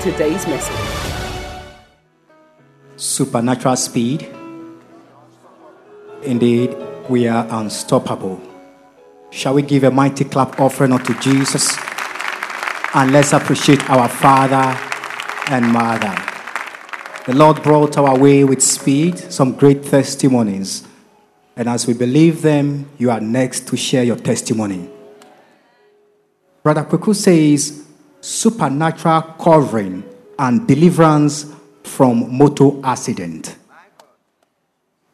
to today's message. Supernatural speed. Indeed, we are unstoppable. Shall we give a mighty clap offering unto Jesus? And let's appreciate our Father and Mother. The Lord brought our way with speed some great testimonies. And as we believe them, you are next to share your testimony. Brother Kweku says, supernatural covering and deliverance from motor accident.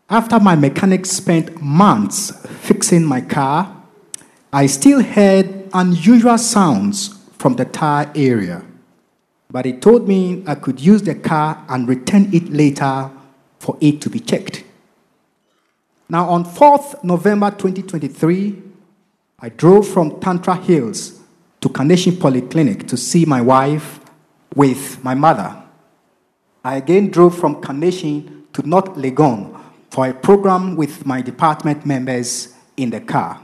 After my mechanic spent months fixing my car, I still heard unusual sounds from the tire area. But he told me I could use the car and return it later for it to be checked. Now, on 4th November 2023, I drove from Tantra Hills to Carnation Polyclinic to see my wife with my mother. I again drove from Carnation to North Legon for a program with my department members in the car.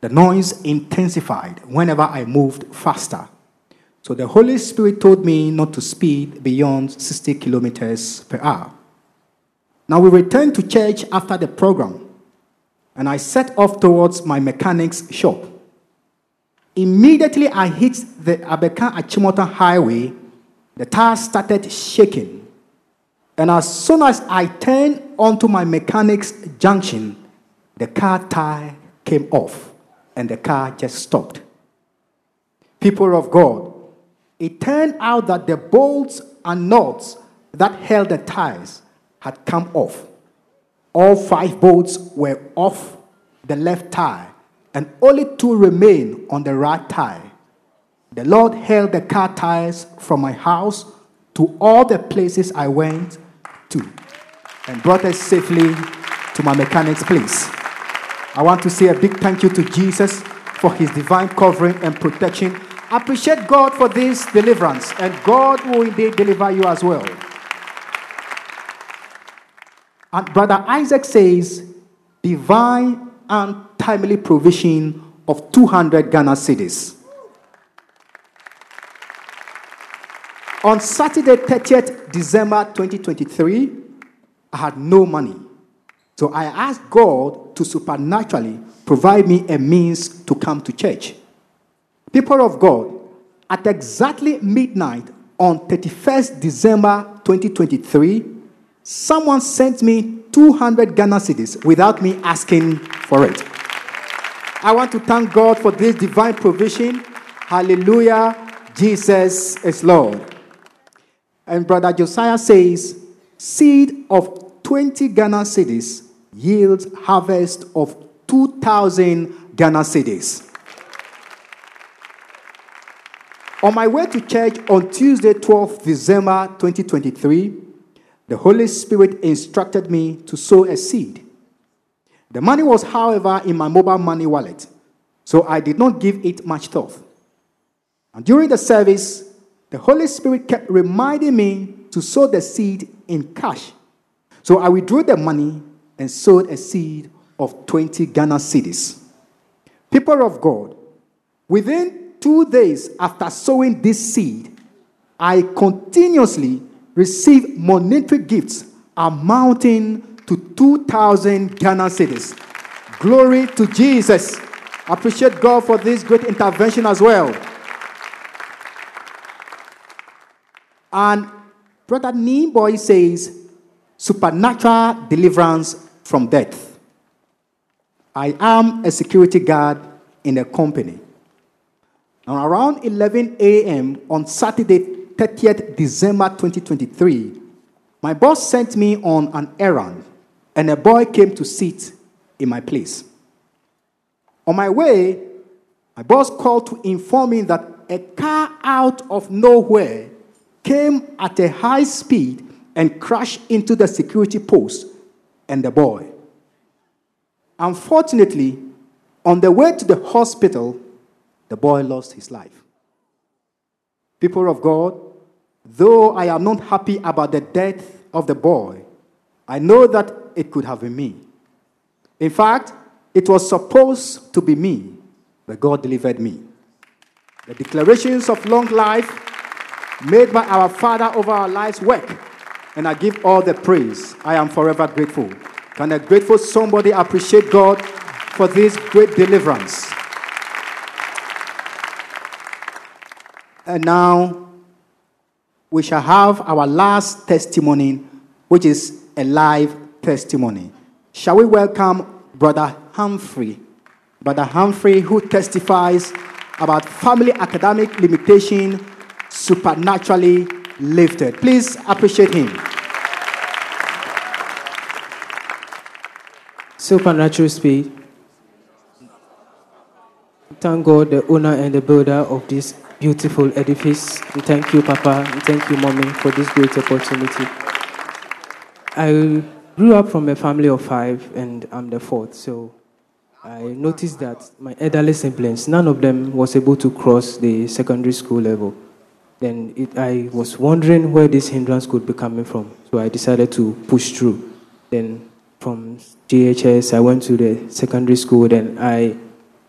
The noise intensified whenever I moved faster. So the Holy Spirit told me not to speed beyond 60 kilometers per hour. Now we returned to church after the program, and I set off towards my mechanic's shop. Immediately I hit the Abeka Achimota highway, the tire started shaking. And as soon as I turned onto my mechanic's junction, the car tire came off and the car just stopped. People of God, it turned out that the bolts and nuts that held the tires had come off. All five bolts were off the left tire, and only two remained on the right tire. The Lord held the car tires from my house to all the places I went to and brought us safely to my mechanic's place. I want to say a big thank you to Jesus for his divine covering and protection. Appreciate God for this deliverance, and God will indeed deliver you as well. And Brother Isaac says, divine and timely provision of 200 Ghana cedis. On Saturday, 30th December 2023, I had no money. So I asked God to supernaturally provide me a means to come to church. People of God, at exactly midnight on 31st December 2023, someone sent me 200 Ghana cedis without me asking for it. I want to thank God for this divine provision. Hallelujah. Jesus is Lord. And Brother Josiah says, seed of 20 Ghana cedis yields harvest of 2,000 Ghana cedis. On my way to church on Tuesday, 12th December 2023, the Holy Spirit instructed me to sow a seed. The money was, however, in my mobile money wallet, so I did not give it much thought. And during the service, the Holy Spirit kept reminding me to sow the seed in cash. So I withdrew the money and sowed a seed of 20 Ghana cedis. People of God, within two days after sowing this seed, I continuously received monetary gifts amounting to 2,000 Ghana cedis. Glory to Jesus. Appreciate God for this great intervention as well. And Brother Boy says, supernatural deliverance from death. I am a security guard in a company. And around 11 a.m. on Saturday, 30th December 2023, my boss sent me on an errand, and a boy came to sit in my place. On my way, my boss called to inform me that a car out of nowhere came at a high speed and crashed into the security post and the boy. Unfortunately, on the way to the hospital, the boy lost his life. People of God, though I am not happy about the death of the boy, I know that it could have been me. In fact, it was supposed to be me, but God delivered me. The declarations of long life made by our Father over our lives work, and I give all the praise. I am forever grateful. Can a grateful somebody appreciate God for this great deliverance? And now we shall have our last testimony, which is a live testimony. Shall we welcome Brother Humphrey? Brother Humphrey, who testifies about family academic limitation supernaturally lifted. Please appreciate him. Supernatural speed. Thank God, the owner and the builder of this beautiful edifice. And thank you, Papa, and thank you, Mommy, for this great opportunity. I grew up from a family of five, and I'm the fourth. So I noticed that my elderly siblings, none of them was able to cross the secondary school level. Then it, I was wondering where this hindrance could be coming from. So I decided to push through. Then from JHS, I went to the secondary school. Then I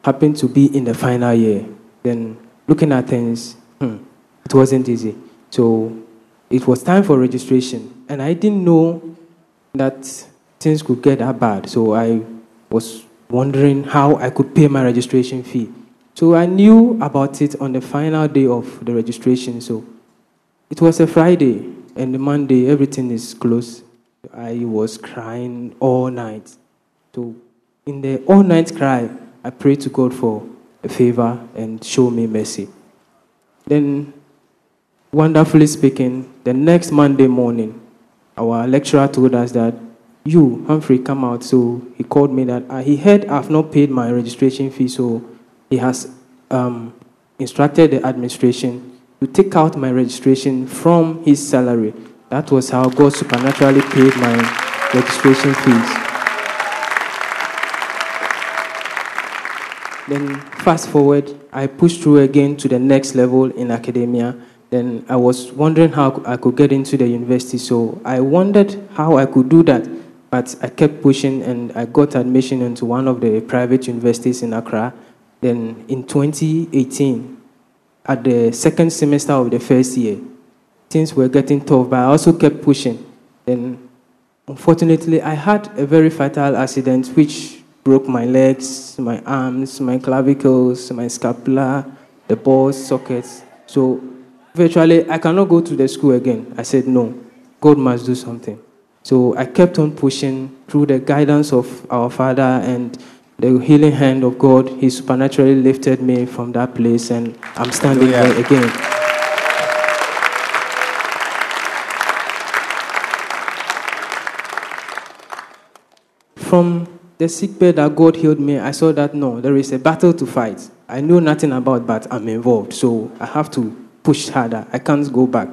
happened to be in the final year. Then looking at things, hmm, it wasn't easy. So it was time for registration. And I didn't know that things could get that bad. So I was wondering how I could pay my registration fee. So I knew about it on the final day of the registration. So it was a Friday, and the Monday, everything is closed. I was crying all night. So, in the all night cry, I prayed to God for a favor and show me mercy. Then, wonderfully speaking, the next Monday morning, our lecturer told us that you, Humphrey, come out. So he called me that uh, he heard I've not paid my registration fee, so he has um, instructed the administration to take out my registration from his salary. That was how God supernaturally paid my registration fees. Then, fast forward, I pushed through again to the next level in academia. Then I was wondering how I could get into the university. So I wondered how I could do that. But I kept pushing and I got admission into one of the private universities in Accra. Then in 2018, at the second semester of the first year, things were getting tough, but I also kept pushing. Then, unfortunately, I had a very fatal accident which broke my legs, my arms, my clavicles, my scapula, the balls, sockets. So, virtually, I cannot go to the school again. I said, no, God must do something. So, I kept on pushing through the guidance of our Father and the healing hand of God. He supernaturally lifted me from that place, and I'm standing here again. From the sick bed that God healed me, I saw that no, there is a battle to fight. I know nothing about, but I'm involved, so I have to push harder. I can't go back.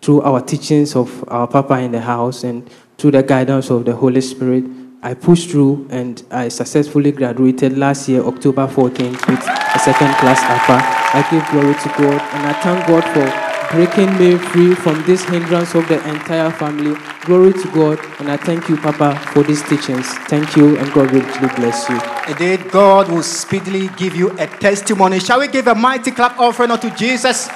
Through our teachings of our Papa in the house and through the guidance of the Holy Spirit, I pushed through and I successfully graduated last year, October 14th, with a second class upper. I give glory to God and I thank God for breaking me free from this hindrance of the entire family. Glory to God and I thank you, Papa, for these teachings. Thank you and God will richly bless you. Indeed, God will speedily give you a testimony. Shall we give a mighty clap offering unto Jesus?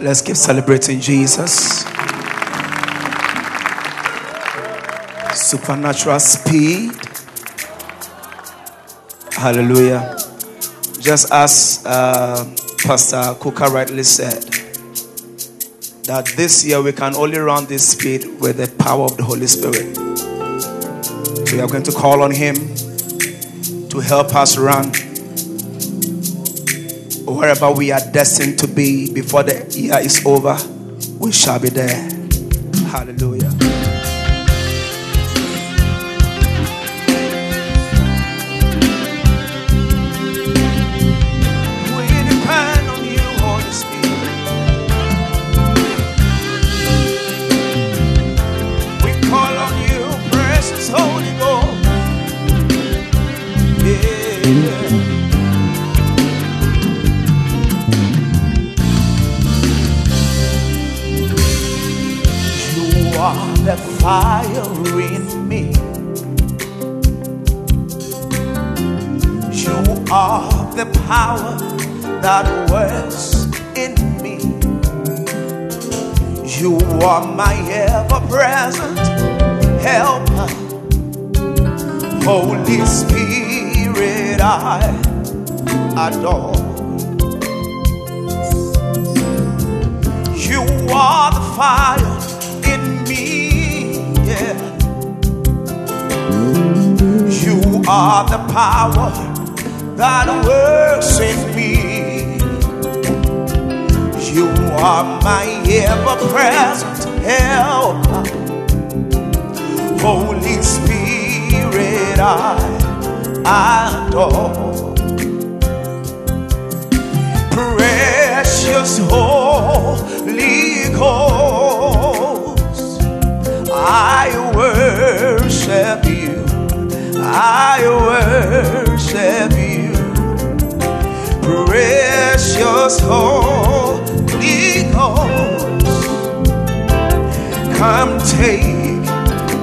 Let's keep celebrating Jesus. Supernatural speed. Hallelujah. Just as uh, Pastor Kuka rightly said, that this year we can only run this speed with the power of the Holy Spirit. We are going to call on Him to help us run wherever we are destined to be before the year is over, we shall be there. Hallelujah. that works in me. You are my ever present helper. Holy Spirit, I adore. You are the fire in me. Yeah. You are the power that works in me are my ever present help. Holy Spirit, I adore. Precious Holy Ghost, I worship you. I worship you. Precious Holy Come take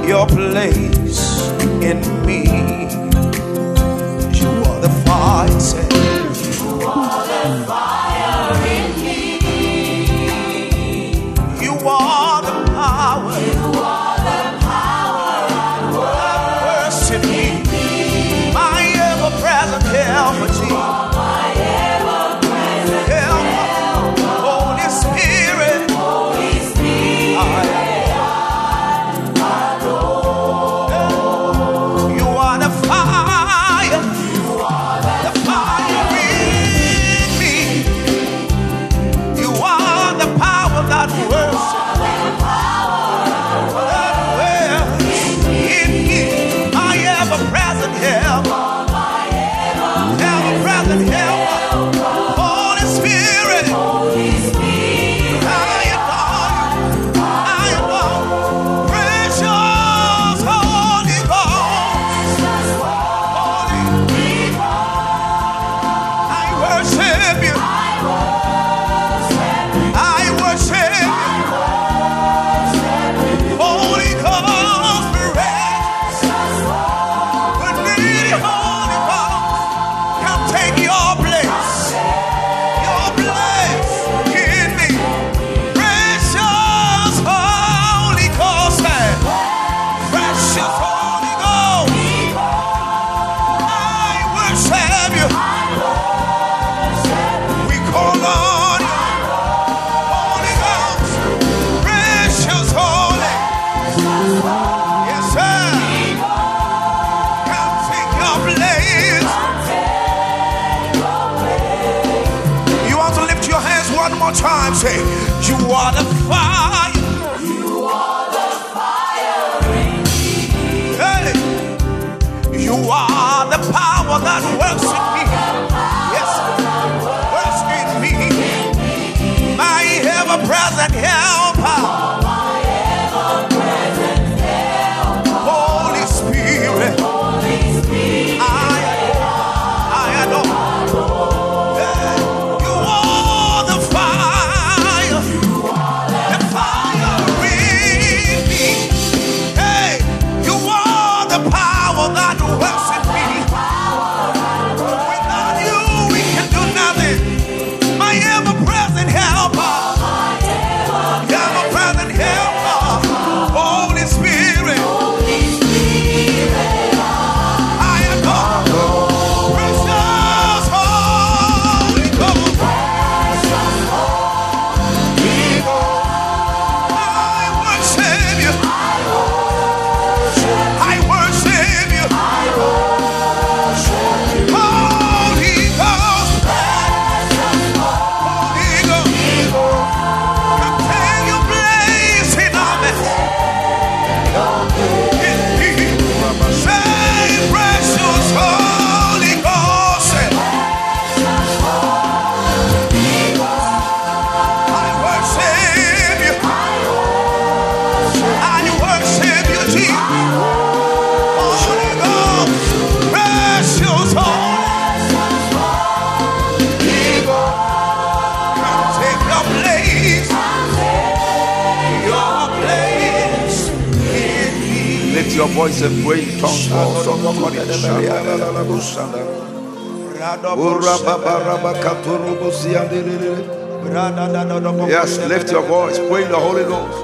your place in me. You are the fighter. Lift your voice and pray in tongues. Yes, lift your voice. Pray in the Holy Ghost.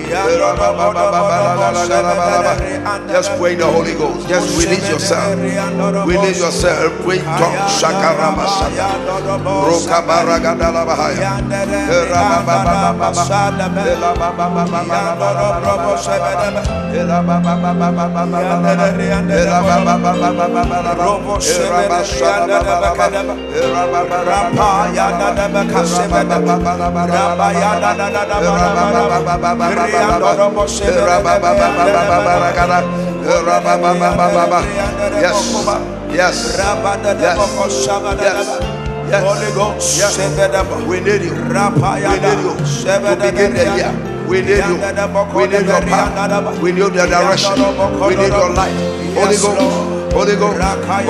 Just pray the Holy Ghost. Just release yourself. Release yourself. Pray in tongues. Shakarama Shaka. Yes. Yes. Yes. Yes. Yes. Holy Ghost, Yes. We need you. We need you to begin the year. We need you. We need your power. We need your direction. We need your light. Holy Ghost. Holy Ghost.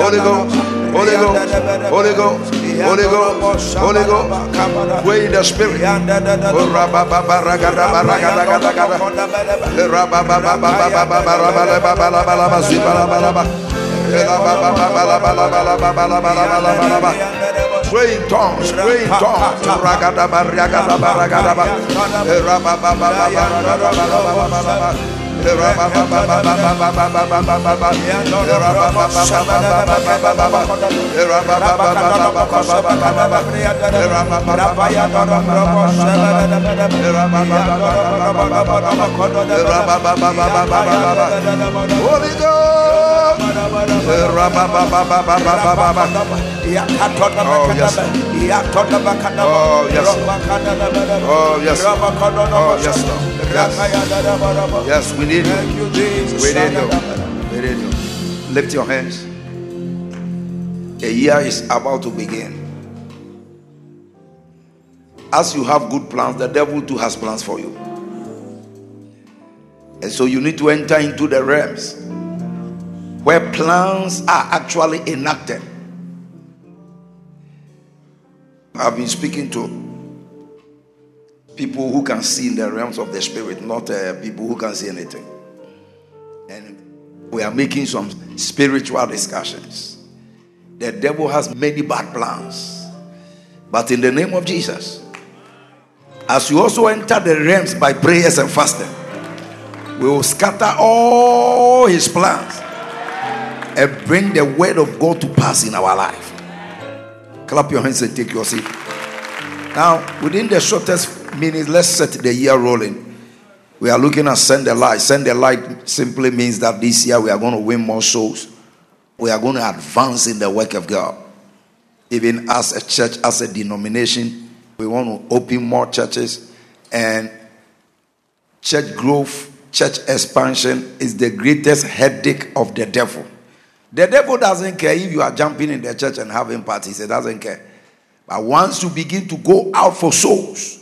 Holy Ghost. Holy Ghost. Holy Ghost. Holy Ghost. Holy Ghost. Pray in the spirit. Pray in tongues, pray in tongues. Holy Ghost. Oh, yes. Oh, yes. Oh, yes. Oh, yes, Yes. Yes, we need you. We need you. We need you. Lift your hands. A year is about to begin. As you have good plans, the devil too has plans for you. And so you need to enter into the realms where plans are actually enacted. I've been speaking to people who can see in the realms of the spirit, not uh, people who can see anything. And we are making some spiritual discussions. The devil has many bad plans, but in the name of Jesus, as you also enter the realms by prayers and fasting, we will scatter all his plans and bring the word of God to pass in our life. Clap your hands and take your seat. Now, within the shortest minutes, let's set the year rolling. We are looking at send the light. Send the light simply means that this year we are going to win more souls. We are going to advance in the work of God. Even as a church, as a denomination, we want to open more churches and church growth, church expansion is the greatest headache of the devil. The devil doesn't care if you are jumping in the church and having parties, he doesn't care. But once you begin to go out for souls,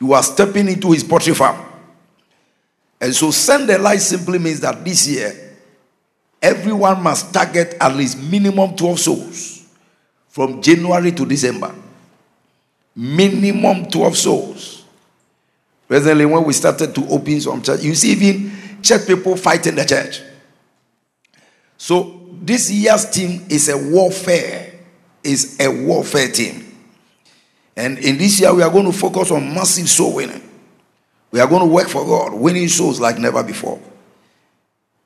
you are stepping into his pottery farm. And so, send the light simply means that this year, everyone must target at least minimum 12 souls from January to December. Minimum 12 souls. Recently, when we started to open some church, you see even church people fighting the church. So this year's team is a warfare, is a warfare team. And in this year, we are going to focus on massive soul winning. We are going to work for God, winning souls like never before.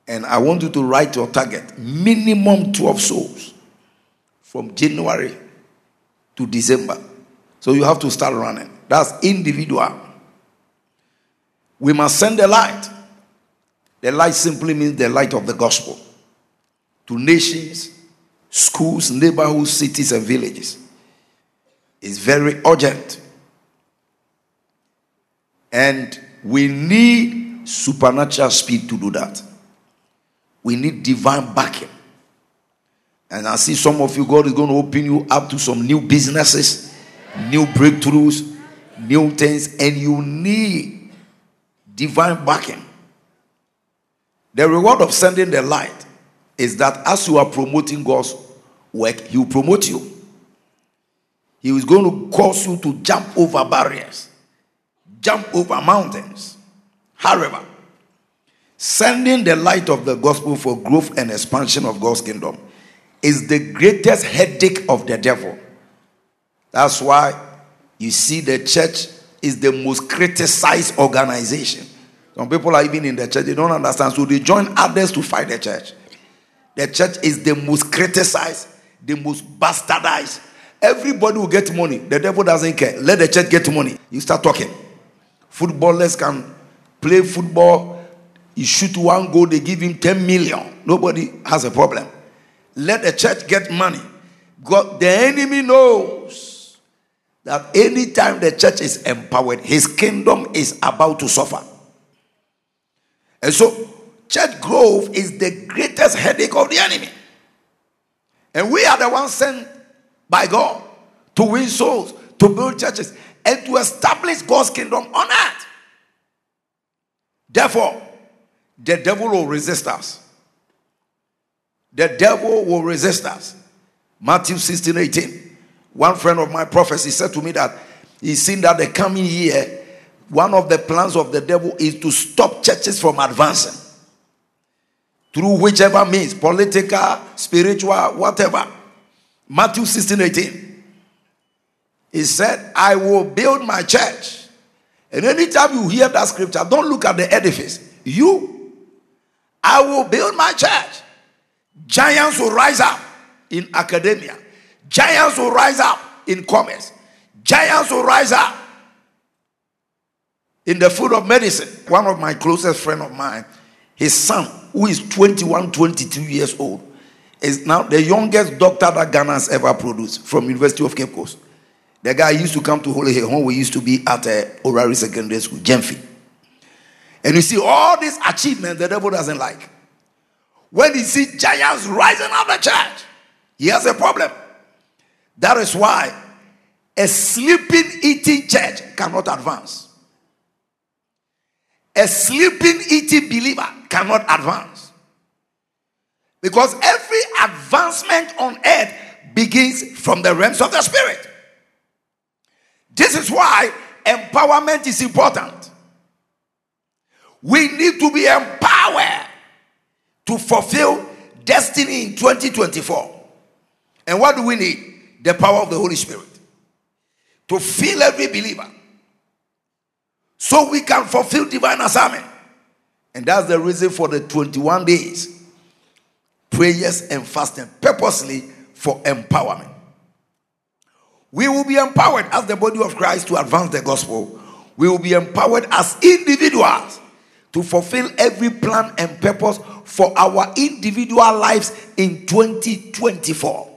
And I want you to write your target minimum 12 souls from January to December. So you have to start running. That's individual. We must send the light. The light simply means the light of the gospel to nations, schools, neighborhoods, cities, and villages. Is very urgent. And we need supernatural speed to do that. We need divine backing. And I see some of you, God is going to open you up to some new businesses, new breakthroughs, new things, and you need divine backing. The reward of sending the light is that as you are promoting God's work, He will promote you. He is going to cause you to jump over barriers, jump over mountains. However, sending the light of the gospel for growth and expansion of God's kingdom is the greatest headache of the devil. That's why you see the church is the most criticized organization. Some people are even in the church, they don't understand, so they join others to fight the church. The church is the most criticized, the most bastardized. Everybody will get money. The devil doesn't care. Let the church get money. You start talking. Footballers can play football. You shoot one goal, they give him 10 million. Nobody has a problem. Let the church get money. God, the enemy knows that anytime the church is empowered, his kingdom is about to suffer. And so, church growth is the greatest headache of the enemy. And we are the ones sent by God to win souls, to build churches, and to establish God's kingdom on earth. Therefore, the devil will resist us the devil will resist us. Matthew 16 18. One friend of my prophecy said to me that he's seen that the coming year, one of the plans of the devil is to stop churches from advancing through whichever means political, spiritual, whatever. Matthew 16 18. He said, I will build my church. And anytime you hear that scripture, don't look at the edifice. You, I will build my church Giants will rise up in academia. Giants will rise up in commerce. Giants will rise up in the field of medicine. One of my closest friend of mine, his son, who is 21, 22 years old, is now the youngest doctor that Ghana has ever produced from University of Cape Coast. The guy used to come to Holy Hill we used to be at uh, Orari Secondary School, Gemfi. And you see all these achievements the devil doesn't like. When he sees giants rising up the church, he has a problem. That is why a sleeping, eating church cannot advance. A sleeping, eating believer cannot advance. Because every advancement on earth begins from the realms of the spirit. This is why empowerment is important. We need to be empowered to fulfill destiny in 2024. And what do we need? The power of the Holy Spirit to fill every believer so we can fulfill divine assignment. And that's the reason for the 21 days prayers and fasting purposely for empowerment. We will be empowered as the body of Christ to advance the gospel. We will be empowered as individuals to fulfill every plan and purpose for our individual lives in 2024.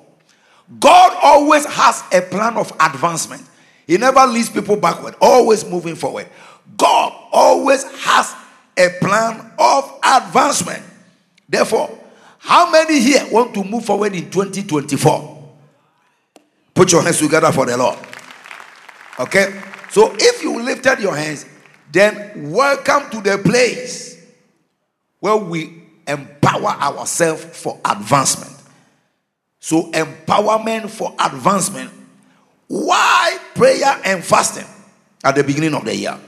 God always has a plan of advancement. He never leads people backward, always moving forward. God always has a plan of advancement. Therefore, how many here want to move forward in 2024? Put your hands together for the Lord. Okay? So if you lifted your hands, then welcome to the place where we empower ourselves for advancement. So, empowerment for advancement. Why prayer and fasting at the beginning of the year?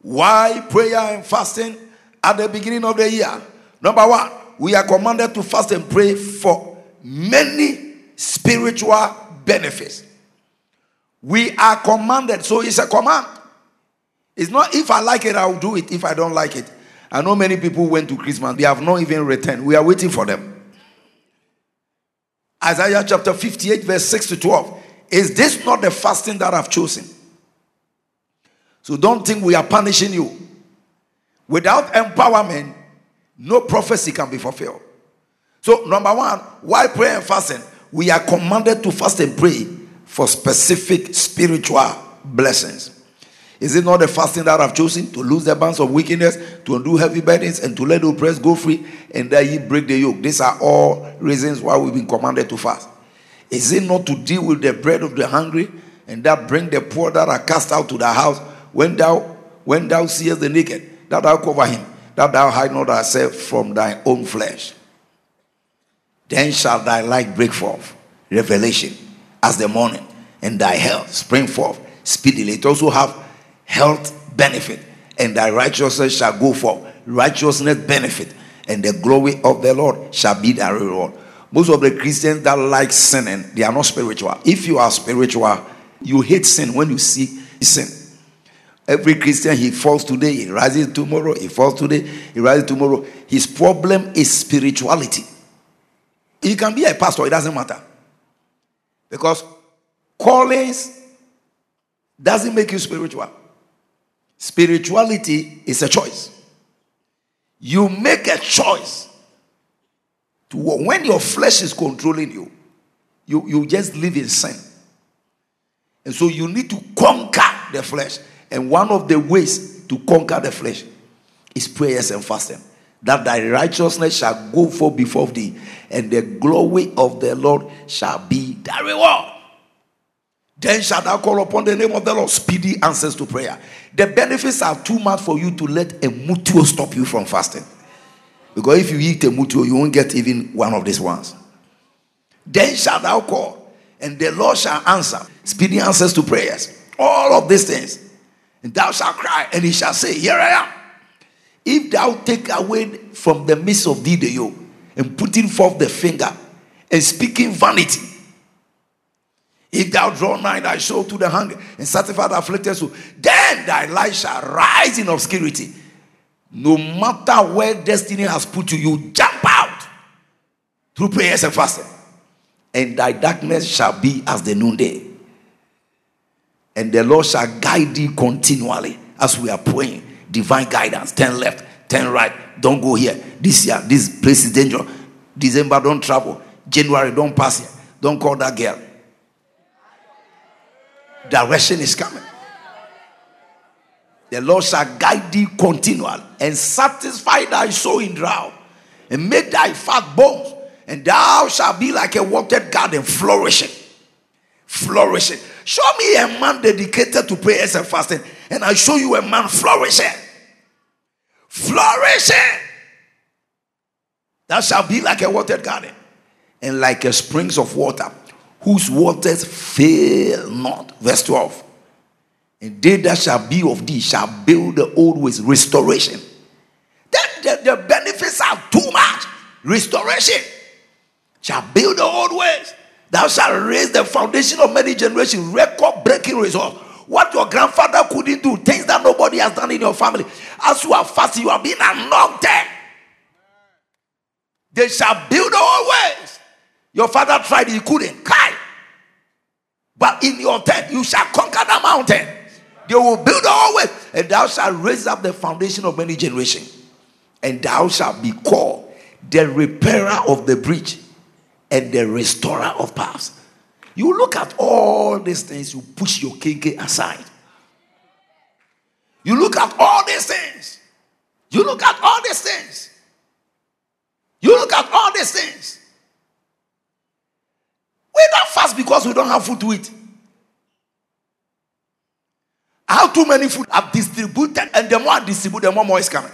Why prayer and fasting at the beginning of the year? Number one, we are commanded to fast and pray for many spiritual benefits. We are commanded, so it's a command. It's not if I like it, I'll do it. If I don't like it, I know many people went to Christmas, they have not even returned. We are waiting for them. Isaiah chapter 58, verse 6 to 12. Is this not the fasting that I've chosen? So don't think we are punishing you. Without empowerment, no prophecy can be fulfilled. So, number one, why pray and fasting? We are commanded to fast and pray for specific spiritual blessings. Is it not the fasting that I've chosen to lose the bands of wickedness, to undo heavy burdens, and to let the oppressed go free, and that ye break the yoke? These are all reasons why we've been commanded to fast. Is it not to deal with the bread of the hungry, and that bring the poor that are cast out to the house? When thou when thou seest the naked, that thou cover him, that thou hide not thyself from thy own flesh. Then shall thy light break forth, revelation, as the morning, and thy health spring forth speedily. It also have health benefit, and thy righteousness shall go forth, righteousness benefit, and the glory of the Lord shall be thy reward. Most of the Christians that like sinning, they are not spiritual. If you are spiritual, you hate sin when you see sin. Every Christian, he falls today, he rises tomorrow, he falls today, he rises tomorrow. His problem is spirituality. He can be a pastor, it doesn't matter. Because callings doesn't make you spiritual. Spirituality is a choice. You make a choice to when your flesh is controlling you, you, you just live in sin. And so you need to conquer the flesh. And one of the ways to conquer the flesh is prayers and fasting. That thy righteousness shall go forth before thee, and the glory of the Lord shall be thy reward. Then shalt thou call upon the name of the Lord, speedy answers to prayer. The benefits are too much for you to let a mutuo stop you from fasting. Because if you eat a mutuo, you won't get even one of these ones. Then shalt thou call, and the Lord shall answer, speedy answers to prayers. All of these things. And thou shalt cry, and he shall say, Here I am. If thou take away from the midst of thee the yoke, and putting forth the finger, and speaking vanity, if thou draw nigh thy soul to the hunger and satisfy the afflicted soul, then thy light shall rise in obscurity. No matter where destiny has put you, you jump out through prayers and fasting. And thy darkness shall be as the noonday. And the Lord shall guide thee continually as we are praying. Divine guidance. Turn left, turn right. Don't go here. This year, this place is dangerous. December, don't travel. January, don't pass here. Don't call that girl direction is coming. The Lord shall guide thee continually and satisfy thy soul in drought and make thy fat bones, and thou shalt be like a watered garden flourishing. Flourishing. Show me a man dedicated to prayers and fasting, and I show you a man flourishing. Flourishing. Thou shalt be like a watered garden and like a springs of water whose waters fail not. Verse 12. And they that shall be of thee shall build the old ways. Restoration. Then the, the benefits are too much. Restoration. Shall build the old ways. Thou shalt raise the foundation of many generations. Record breaking results. What your grandfather couldn't do, things that nobody has done in your family. As you are fasting, you are being anointed. They shall build old ways. Your father tried, he couldn't. Kai. But in your tent, you shall conquer the mountain. They will build always, and thou shalt raise up the foundation of many generations. And thou shalt be called the repairer of the breach and the restorer of paths. You look at all these things, you push your kenkey aside. You look at all these things. You look at all these things. You look at all these things. We don't fast because we don't have food to eat. How too many food have distributed, and the more I distribute, the more more is coming.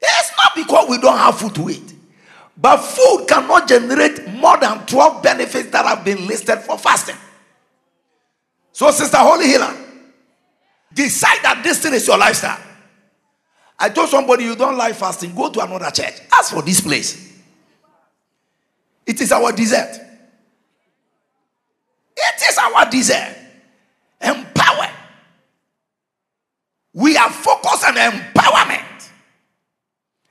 It's not because we don't have food to eat, but food cannot generate more than 12 benefits that have been listed for fasting. So, Sister Holy Healer, decide that this thing is your lifestyle. I told somebody you don't like fasting, go to another church. Ask for this place. It is our desert. It is our desire. Empower. We are focused on empowerment.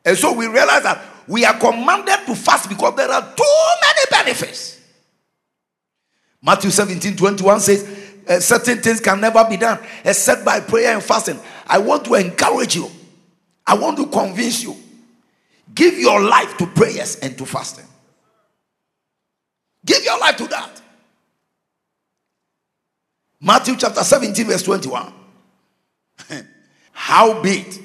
And so we realize that we are commanded to fast because there are too many benefits. Matthew 17 21 says, uh, certain things can never be done except by prayer and fasting. I want to encourage you, I want to convince you. Give your life to prayers and to fasting. Give your life to that. Matthew chapter 17, verse 21. Howbeit,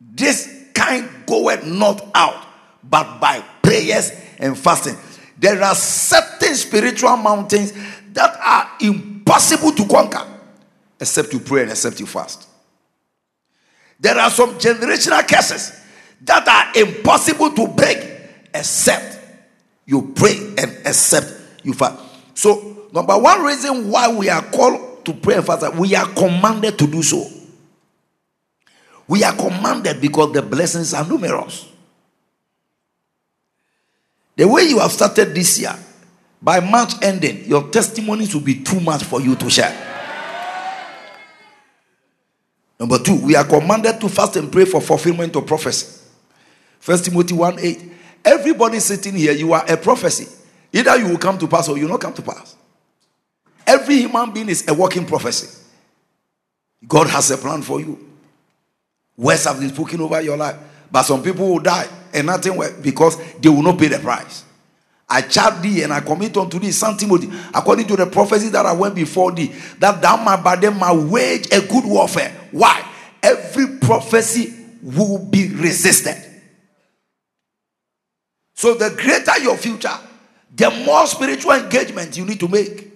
this kind goeth not out, but by prayers and fasting. There are certain spiritual mountains that are impossible to conquer except you pray and except you fast. There are some generational curses that are impossible to break except you pray and except you fast. So, number one reason why we are called to pray and fast, we are commanded to do so. We are commanded because the blessings are numerous. The way you have started this year, by March ending, your testimonies will be too much for you to share. Number two, we are commanded to fast and pray for fulfillment of prophecy. First Timothy 1 8. Everybody sitting here, you are a prophecy. Either you will come to pass or you will not come to pass. Every human being is a walking prophecy. God has a plan for you. Words have been spoken over your life. But some people will die and nothing because they will not pay the price. I charge thee and I commit unto thee, Son Timothy, according to the prophecy that I went before thee, that thou might by them wage a good warfare. Why? Every prophecy will be resisted. So the greater your future, the more spiritual engagement you need to make.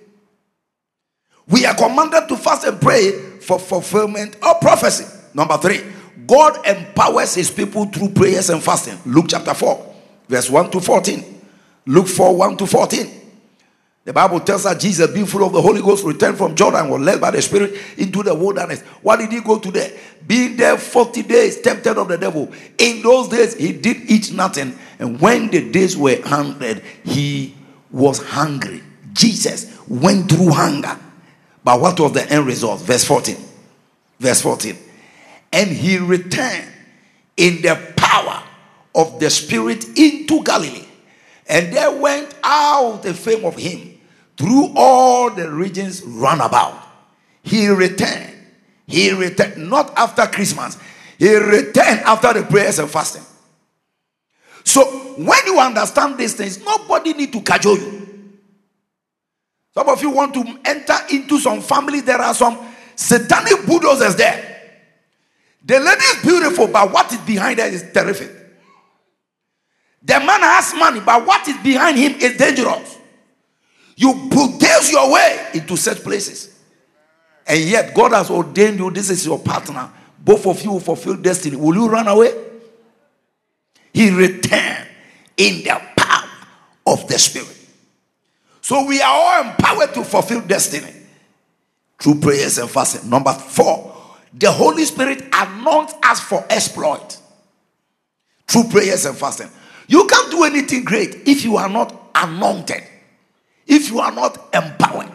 We are commanded to fast and pray for fulfillment of prophecy. Number three, God empowers his people through prayers and fasting. Luke chapter 4, verse 1 to 14. Luke 4 1 to 14. The Bible tells us Jesus, being full of the Holy Ghost, returned from Jordan, was led by the Spirit into the wilderness. What did he go to there? Being there 40 days, tempted of the devil. In those days, he did eat nothing. And when the days were hundred, he was hungry. Jesus went through hunger. But what was the end result? Verse 14. Verse 14. And he returned in the power of the Spirit into Galilee. And there went out the fame of him through all the regions round about. He returned. He returned not after Christmas. He returned after the prayers and fasting. So when you understand these things, nobody need to cajole you. Some of you want to enter into some family. There are some satanic bulldozers there. The lady is beautiful, but what is behind her is terrific. The man has money, but what is behind him is dangerous. You bulldoze your way into such places. And yet, God has ordained you, this is your partner. Both of you will fulfill destiny. Will you run away? He returned in the power of the Spirit. So we are all empowered to fulfill destiny through prayers and fasting. Number four, the Holy Spirit anoints us for exploit through prayers and fasting. You can't do anything great if you are not anointed, if you are not empowered.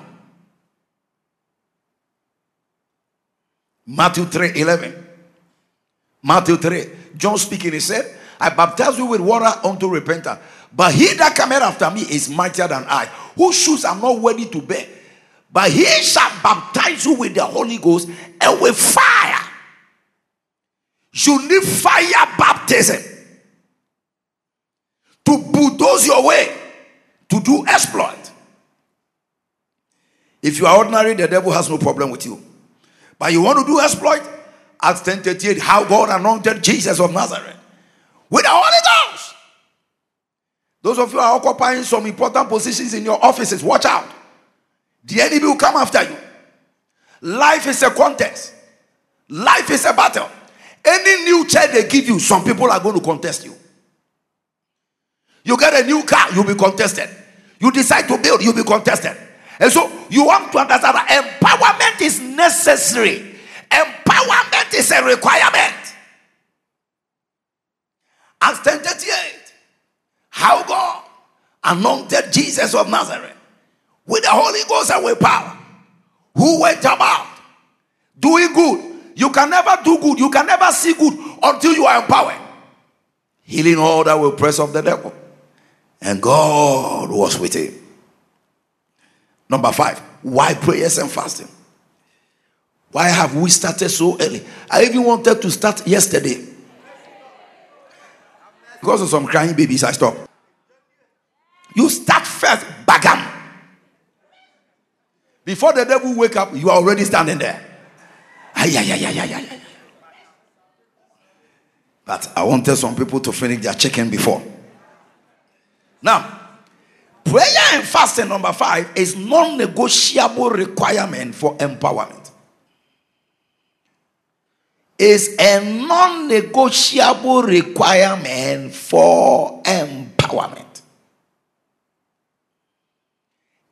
Matthew 3 11. Matthew 3. John speaking, he said, I baptize you with water unto repentance. But he that cometh after me is mightier than I, whose shoes I'm not worthy to bear. But he shall baptize you with the Holy Ghost and with fire. You need fire baptism to bulldoze your way to do exploit. If you are ordinary, the devil has no problem with you. But you want to do exploit? Acts 10 38, how God anointed Jesus of Nazareth with the Holy Ghost. Those of you are occupying some important positions in your offices, watch out. The enemy will come after you. Life is a contest, life is a battle. Any new chair they give you, some people are going to contest you. You get a new car, you'll be contested. You decide to build, you'll be contested. And so you want to understand that empowerment is necessary. Empowerment is a requirement. Acts 10 38. How God anointed Jesus of Nazareth with the Holy Ghost and with power, who went about doing good. You can never do good, you can never see good until you are empowered. Healing all that will press of the devil. And God was with him. Number five, why prayers and fasting? Why have we started so early? I even wanted to start yesterday. Because of some crying babies, I stopped. You start first, bagam. Before the devil wake up, you are already standing there. Ay, ay, ay, ay, ay. But I wanted some people to finish their chicken before. Now, prayer and fasting, number five, is non negotiable requirement for empowerment. Is a non negotiable requirement for empowerment.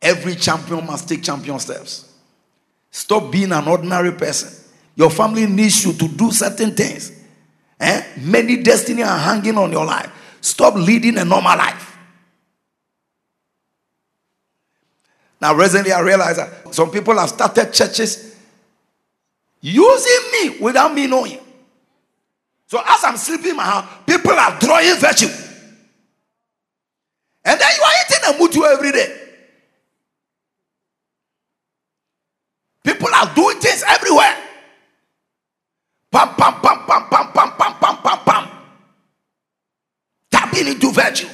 Every champion must take champion steps. Stop being an ordinary person. Your family needs you to do certain things. Eh? Many destiny are hanging on your life. Stop leading a normal life. Now, recently I realized that some people have started churches using me without me knowing. So as I'm sleeping in my house, people are drawing virtue. And then you are eating a mutu every day. People are doing things everywhere. Pam, pam, pam, pam, pam, pam, pam, pam, pam, pam. Tapping into virtue.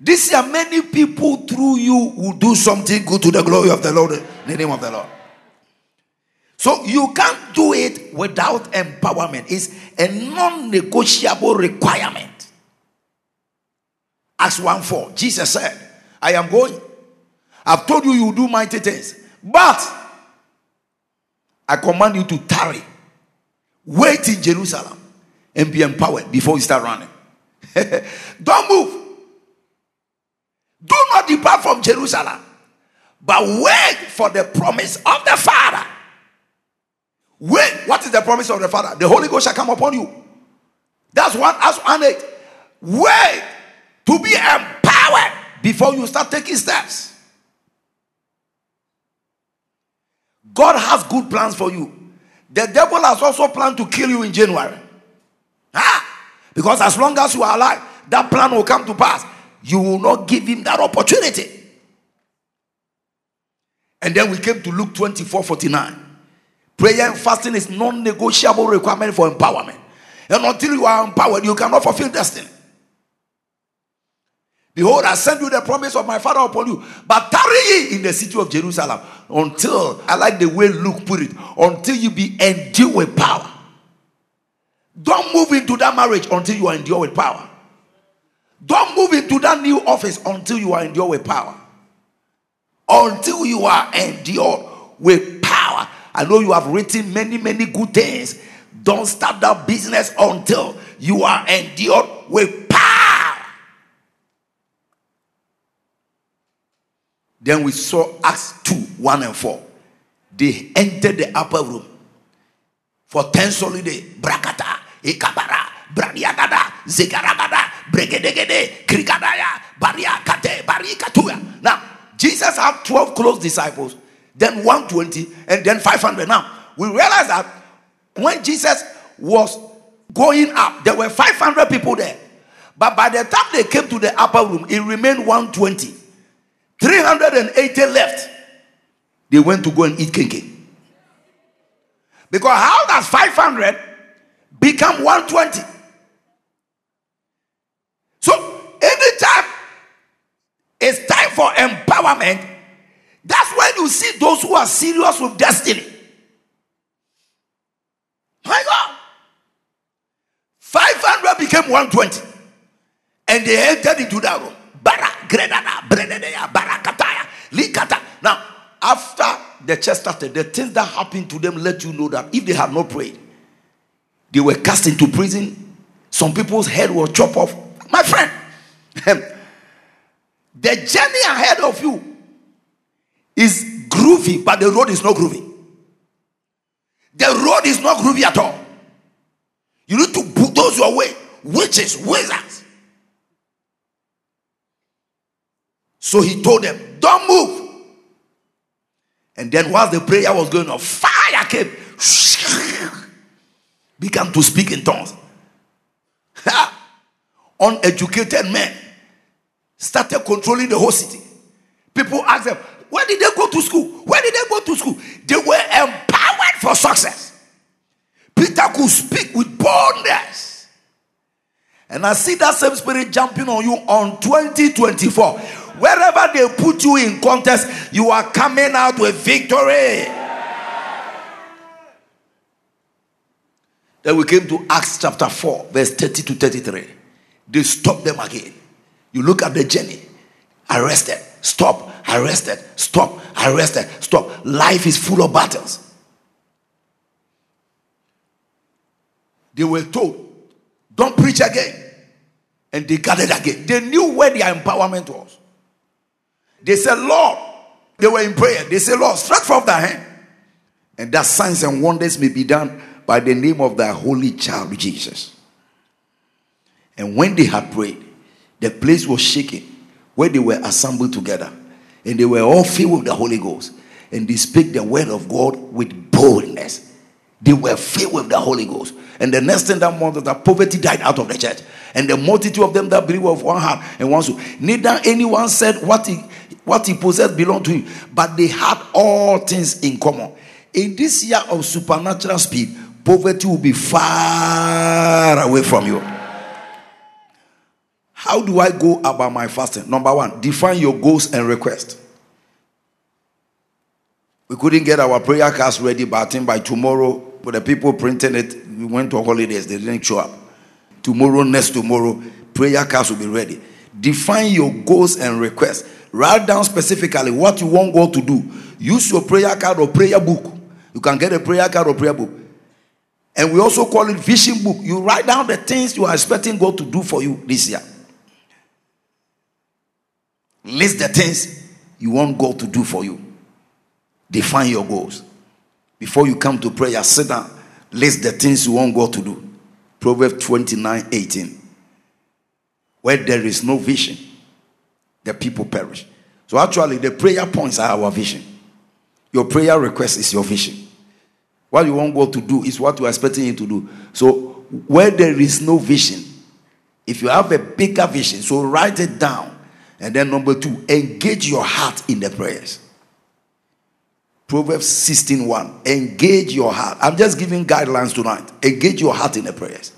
This year, many people through you will do something good to the glory of the Lord, in the name of the Lord. So you can't do it without empowerment. It's a non-negotiable requirement. Acts 1 4. Jesus said, I am going. I've told you you do mighty things. But I command you to tarry. Wait in Jerusalem and be empowered before you start running. Don't move. Do not depart from Jerusalem, but wait for the promise of the Father. Wait, what is the promise of the Father? The Holy Ghost shall come upon you. That's one as one eight. Wait to be empowered before you start taking steps. God has good plans for you. The devil has also planned to kill you in January. Ah, because as long as you are alive, that plan will come to pass. You will not give him that opportunity. And then we came to Luke 24 49. Prayer and fasting is non negotiable requirement for empowerment. And until you are empowered, you cannot fulfill destiny. Behold, I send you the promise of my Father upon you. But tarry ye in the city of Jerusalem until, I like the way Luke put it, until you be endued with power. Don't move into that marriage until you are endued with power. Don't move into that new office until you are endued with power. Until you are endued with power. I know you have written many, many good things. Don't start that business until you are endued with power. Then we saw Acts 2 1 and 4. They entered the upper room for 10 solid days. Brakata, Ikabara, Bradiagada, Zigaragada, Bregedegede, Krigadaya, Bariakate, Barikatuya. Now, Jesus had 12 close disciples, then 120, and then 500. Now, we realize that when Jesus was going up, there were 500 people there. But by the time they came to the upper room, it remained 120. 380 left. They went to go and eat cake. Because how does 500 become 120? So, anytime it's time for empowerment, that's when you see those who are serious with destiny. My God. 500 became 120. And they entered into that room. Now, after the church started, the things that happened to them let you know that if they had not prayed, they were cast into prison. Some people's head was chopped off. My friend, the journey ahead of you is groovy, but the road is not groovy. The road is not groovy at all. You need to bulldoze your way. Witches, wizards. So he told them, Don't move. And then, while the prayer was going on, fire came, began to speak in tongues. Uneducated men started controlling the whole city. People asked them, Where did they go to school? Where did they go to school? They were empowered for success. Peter could speak with boldness. And I see that same spirit jumping on you on 2024 Wherever they put you in contest, you are coming out with victory. Then we came to Acts chapter 4, verse 30 to 33. They stopped them again. You look at the journey. Arrested, stop, arrested, stop, arrested, stop. Life is full of battles. They were told, don't preach again. And they gathered again. They knew where their empowerment was. They said, Lord, they were in prayer. They said, Lord, strike forth thy hand. And that signs and wonders may be done by the name of thy holy child, Jesus. And when they had prayed, the place was shaken where they were assembled together. And they were all filled with the Holy Ghost. And they spake the word of God with boldness. They were filled with the Holy Ghost. And the next thing that month, that poverty died out of the church. And the multitude of them that believed of one heart and one soul. Neither anyone said what he what he possessed belonged to him, but they had all things in common. In this year of supernatural speed, poverty will be far away from you. How do I go about my fasting? Number one, define your goals and requests. We couldn't get our prayer cards ready, but I think by tomorrow, for the people printing it, we went to holidays, they didn't show up. Tomorrow, next tomorrow, prayer cards will be ready. Define your goals and requests. Write down specifically what you want God to do. Use your prayer card or prayer book. You can get a prayer card or prayer book. And we also call it vision book. You write down the things you are expecting God to do for you this year. List the things you want God to do for you. Define your goals. Before you come to prayer, sit down. List the things you want God to do. Proverbs 29 18. Where there is no vision, the people perish. So, actually, the prayer points are our vision. Your prayer request is your vision. What you want God to do is what you are expecting Him to do. So, where there is no vision, if you have a bigger vision, so write it down. And then, number two, engage your heart in the prayers. Proverbs 16 1. Engage your heart. I'm just giving guidelines tonight. Engage your heart in the prayers.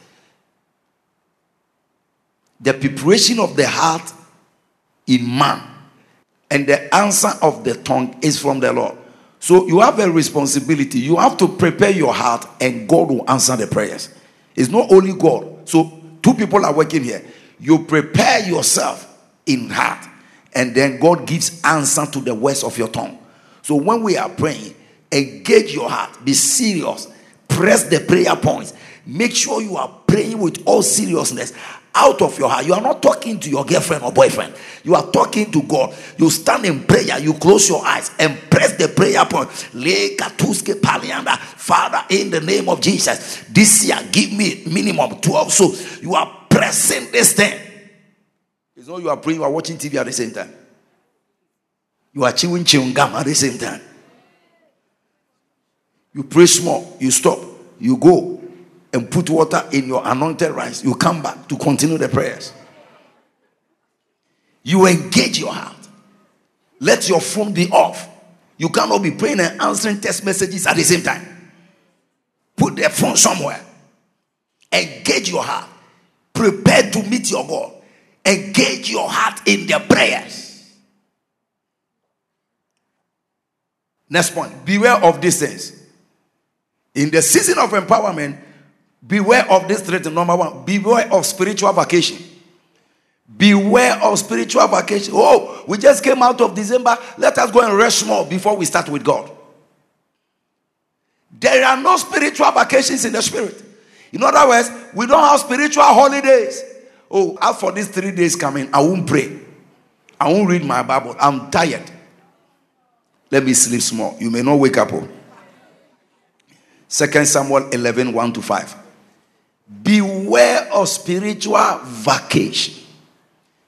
The preparation of the heart in man and the answer of the tongue is from the Lord. So you have a responsibility. You have to prepare your heart, and God will answer the prayers. It's not only God. So two people are working here. You prepare yourself in heart, and then God gives answer to the words of your tongue. So when we are praying, engage your heart, be serious, press the prayer points. Make sure you are praying with all seriousness out of your heart. You are not talking to your girlfriend or boyfriend. You are talking to God. You stand in prayer. You close your eyes and press the prayer point. Father, in the name of Jesus, this year give me minimum 12. So you are pressing this thing. It's not you are praying, you are watching TV at the same time. You are chewing chewing gum at the same time. You pray small, you stop, you go and put water in your anointed rice. You come back to continue the prayers. You engage your heart. Let your phone be off. You cannot be praying and answering text messages at the same time. Put the phone somewhere. Engage your heart. Prepare to meet your God. Engage your heart in the prayers. Next point beware of these things. In the season of empowerment, beware of this threat. Number one, beware of spiritual vacation. Beware of spiritual vacation. Oh, we just came out of December. Let us go and rest more before we start with God. There are no spiritual vacations in the spirit. In other words, we don't have spiritual holidays. Oh, after these three days coming, I won't pray. I won't read my Bible. I'm tired. Let me sleep small. You may not wake up. Oh. Second Samuel 11 1 to 5. Beware of spiritual vacation.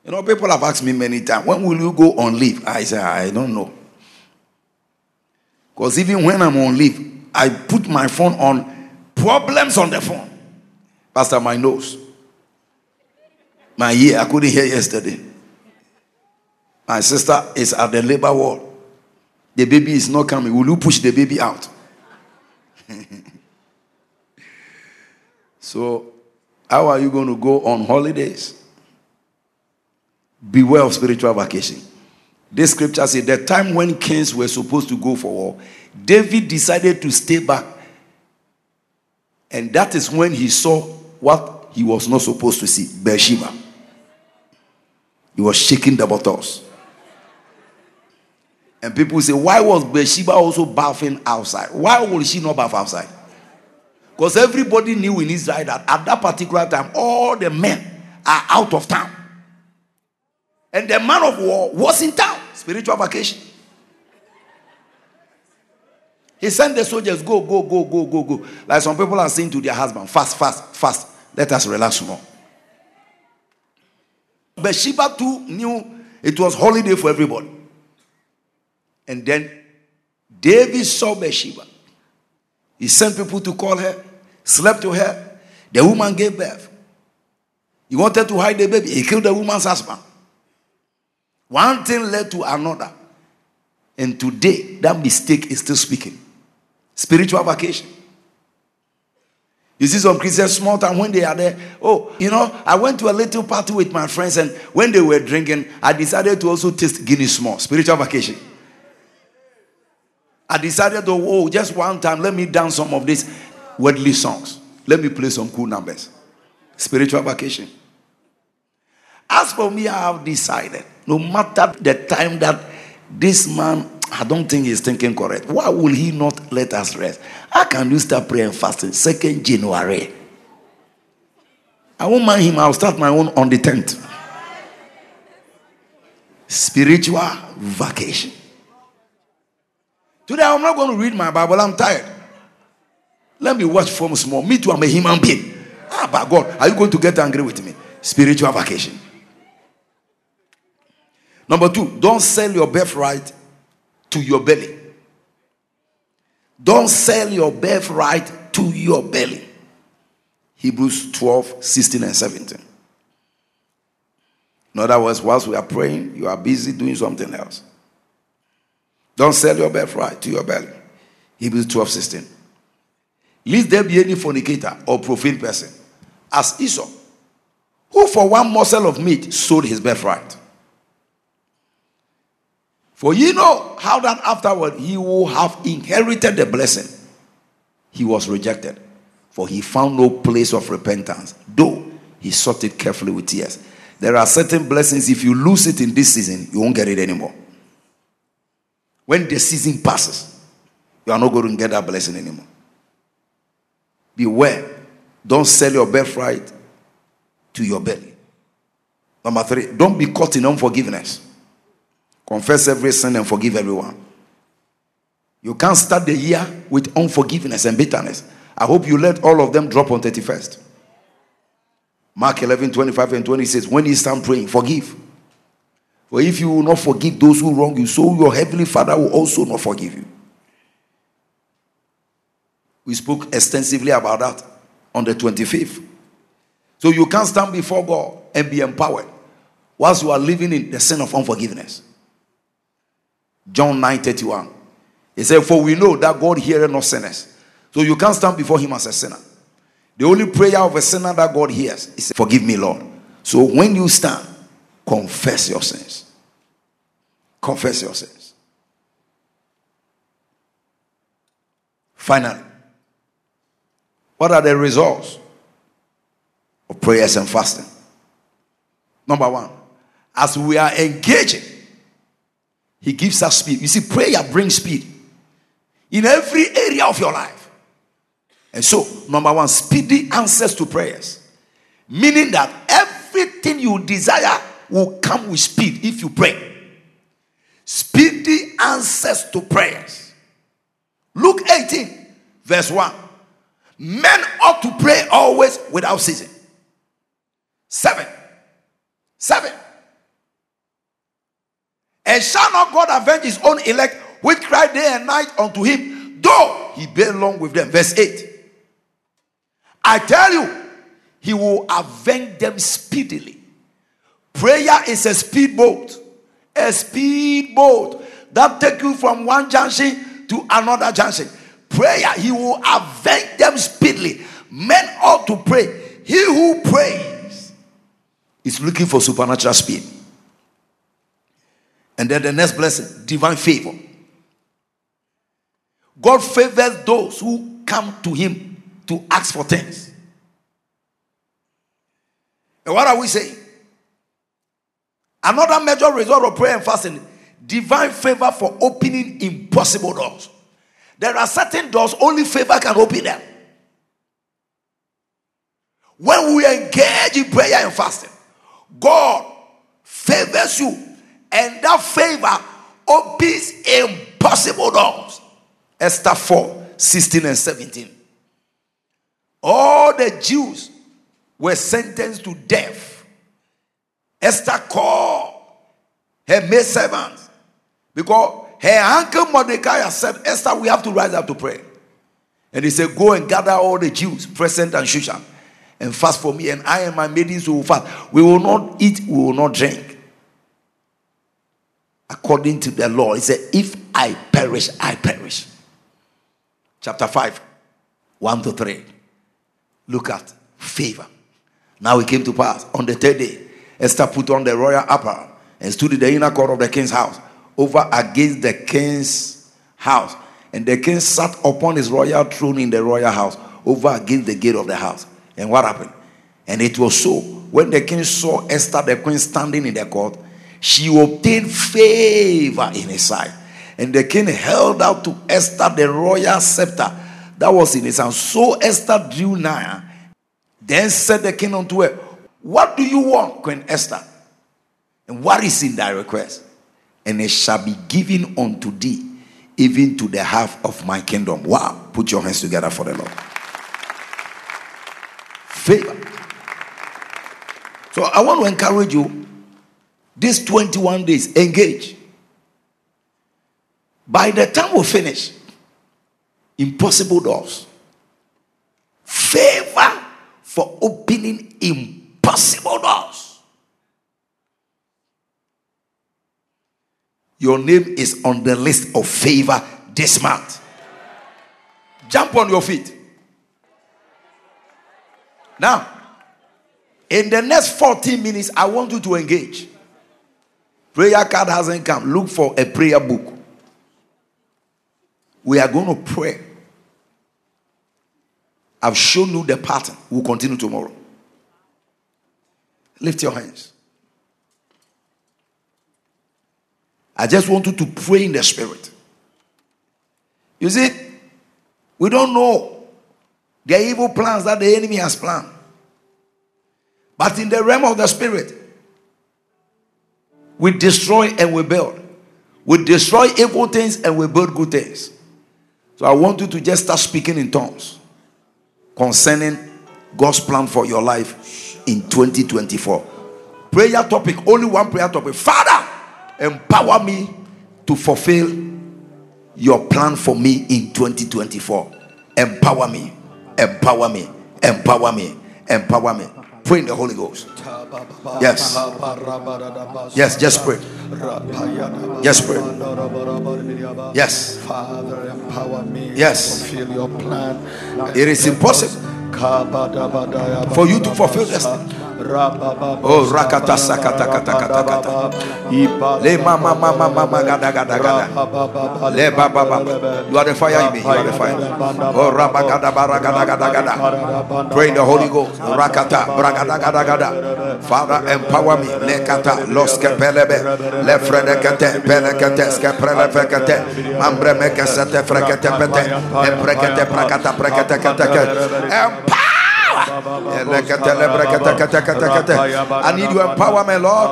You know, people have asked me many times, when will you go on leave? I say, I don't know. Because even when I'm on leave, I put my phone on problems on the phone. Pastor, my nose. My ear, I couldn't hear yesterday. My sister is at the labor ward. The baby is not coming. Will you push the baby out? So, how are you going to go on holidays? Beware of spiritual vacation. This scripture says the time when kings were supposed to go for war, David decided to stay back. And that is when he saw what he was not supposed to see Bathsheba. He was shaking the bottles. And people say, Why was Bathsheba also bathing outside? Why would she not bath outside? Because everybody knew in Israel that at that particular time, all the men are out of town. And the man of war was in town, spiritual vacation. He sent the soldiers, go, go, go, go, go, go. Like some people are saying to their husband, fast, fast, fast. Let us relax more. Bathsheba too knew it was holiday for everybody. And then David saw Bathsheba. He sent people to call her, slept with her. The woman gave birth. He wanted to hide the baby. He killed the woman's husband. One thing led to another. And today, that mistake is still speaking. Spiritual vacation. You see some Christians small time when they are there. Oh, you know, I went to a little party with my friends, and when they were drinking, I decided to also taste Guinness small. Spiritual vacation. I decided to, oh, just one time, let me dance some of these worldly songs. Let me play some cool numbers. Spiritual vacation. As for me, I have decided, no matter the time that this man, I don't think he's thinking correct. Why will he not let us rest? How can you start praying and fasting? Second January. I won't mind him. I'll start my own on the 10th. Spiritual vacation. Today I'm not going to read my Bible. I'm tired. Let me watch from small. Me too, I'm a human being. Ah, but God, are you going to get angry with me? Spiritual vacation. Number two, don't sell your birthright to your belly. Don't sell your birthright to your belly. Hebrews 12, 16, and 17. In other words, whilst we are praying, you are busy doing something else. Don't sell your birthright to your belly. Hebrews 12, 16. Lest there be any fornicator or profane person, as Esau, who for one morsel of meat sold his birthright. For ye know how that afterward he will have inherited the blessing. He was rejected, for he found no place of repentance, though he sought it carefully with tears. There are certain blessings, if you lose it in this season, you won't get it anymore. When the season passes, you are not going to get that blessing anymore. Beware. Don't sell your birthright to your belly. Number three, don't be caught in unforgiveness. Confess every sin and forgive everyone. You can't start the year with unforgiveness and bitterness. I hope you let all of them drop on 31st. Mark 11, 25 and 20 says, When you stand praying, forgive. For if you will not forgive those who wrong you, so your heavenly Father will also not forgive you. We spoke extensively about that on the 25th. So you can't stand before God and be empowered whilst you are living in the sin of unforgiveness. John 9 31. He said, For we know that God heareth not sinners. So you can't stand before him as a sinner. The only prayer of a sinner that God hears is, Forgive me, Lord. So when you stand, confess your sins. Confess your sins. Finally, what are the results of prayers and fasting? Number one, as we are engaging he gives us speed. You see, prayer brings speed in every area of your life. And so, number one, speedy answers to prayers. Meaning that everything you desire will come with speed if you pray. Speedy answers to prayers. Luke 18, verse 1. Men ought to pray always without ceasing. Seven. Seven. And shall not God avenge his own elect, which cry day and night unto him, though he bear long with them? Verse 8. I tell you, he will avenge them speedily. Prayer is a speedboat, a speedboat that take you from one junction to another junction. Prayer, he will avenge them speedily. Men ought to pray. He who prays is looking for supernatural speed. And then the next blessing, divine favor. God favors those who come to Him to ask for things. And what are we saying? Another major result of prayer and fasting divine favor for opening impossible doors. There are certain doors only favor can open them. When we engage in prayer and fasting, God favors you, and that favor opens impossible doors. Esther 4 16 and 17. All the Jews were sentenced to death. Esther called her maid servants because her uncle Mordecai said, Esther, we have to rise up to pray. And he said, Go and gather all the Jews present and Shushan and fast for me, and I and my maidens will fast. We will not eat, we will not drink. According to the law, he said, If I perish, I perish. Chapter 5, 1 to 3. Look at favor. Now it came to pass on the third day, Esther put on the royal apparel and stood in the inner court of the king's house, over against the king's house. And the king sat upon his royal throne in the royal house, over against the gate of the house. And what happened? And it was so when the king saw Esther, the queen, standing in the court, she obtained favor in his sight. And the king held out to Esther the royal scepter that was in his hand. So Esther drew nigh. Then said the king unto her, What do you want, Queen Esther? And what is in thy request? And it shall be given unto thee, even to the half of my kingdom. Wow. Put your hands together for the Lord. Favor. So I want to encourage you these 21 days, engage. By the time we finish, impossible doors, favor for opening impossible doors. Your name is on the list of favor this month. Jump on your feet. Now, in the next 14 minutes, I want you to engage. Prayer card hasn't come. Look for a prayer book. We are going to pray. I've shown you the pattern. We'll continue tomorrow. Lift your hands. I just want you to pray in the spirit. You see, we don't know the evil plans that the enemy has planned. But in the realm of the spirit, we destroy and we build. We destroy evil things and we build good things. So I want you to just start speaking in tongues concerning God's plan for your life in 2024. Prayer topic, only one prayer topic. Father, empower me to fulfill your plan for me in 2024. Empower me, empower me, empower me, empower me. Pray in the Holy Ghost. Yes. Yes, just pray. Just pray. Yes. Father, empower me. Yes. Fulfill your plan. It is impossible for you to fulfill this. Oh, rakata sakata kata kata kata. Le mama mama mama gada gada gada. Le baba baba. You are the fire in me. You are the fire. Oh, rabba gada bara gada gada gada. Pray in the Holy Ghost. Rakata bragada gada gada. Father, empower me. Le kata los ke pelebe. Le frede kete pele kete ske prele fekete. Mambre me kesete frekete pete. Emprekete prakata prekete kete kete. Empower. I need your empowerment, Lord.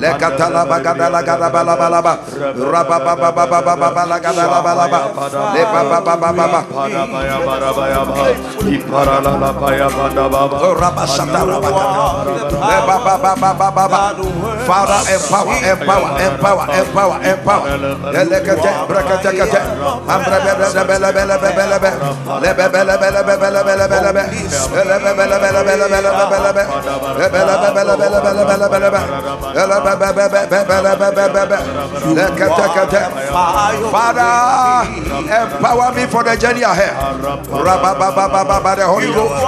Lekatala bagada la gada bala bala ba. Raba ba ba ba ba ba ba ba la gada la bala ba. Le ba ba ba ba ba ba. Oh, ba ba ba. Father, empower, empower, empower, empower. Le empower, empower. Father, empower me for the journey ahead. Holy Ghost.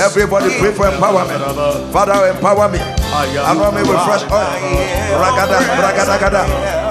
Everybody pray for empowerment. Father, empower me. Allow me with fresh oil. Ragada, ragada, gada.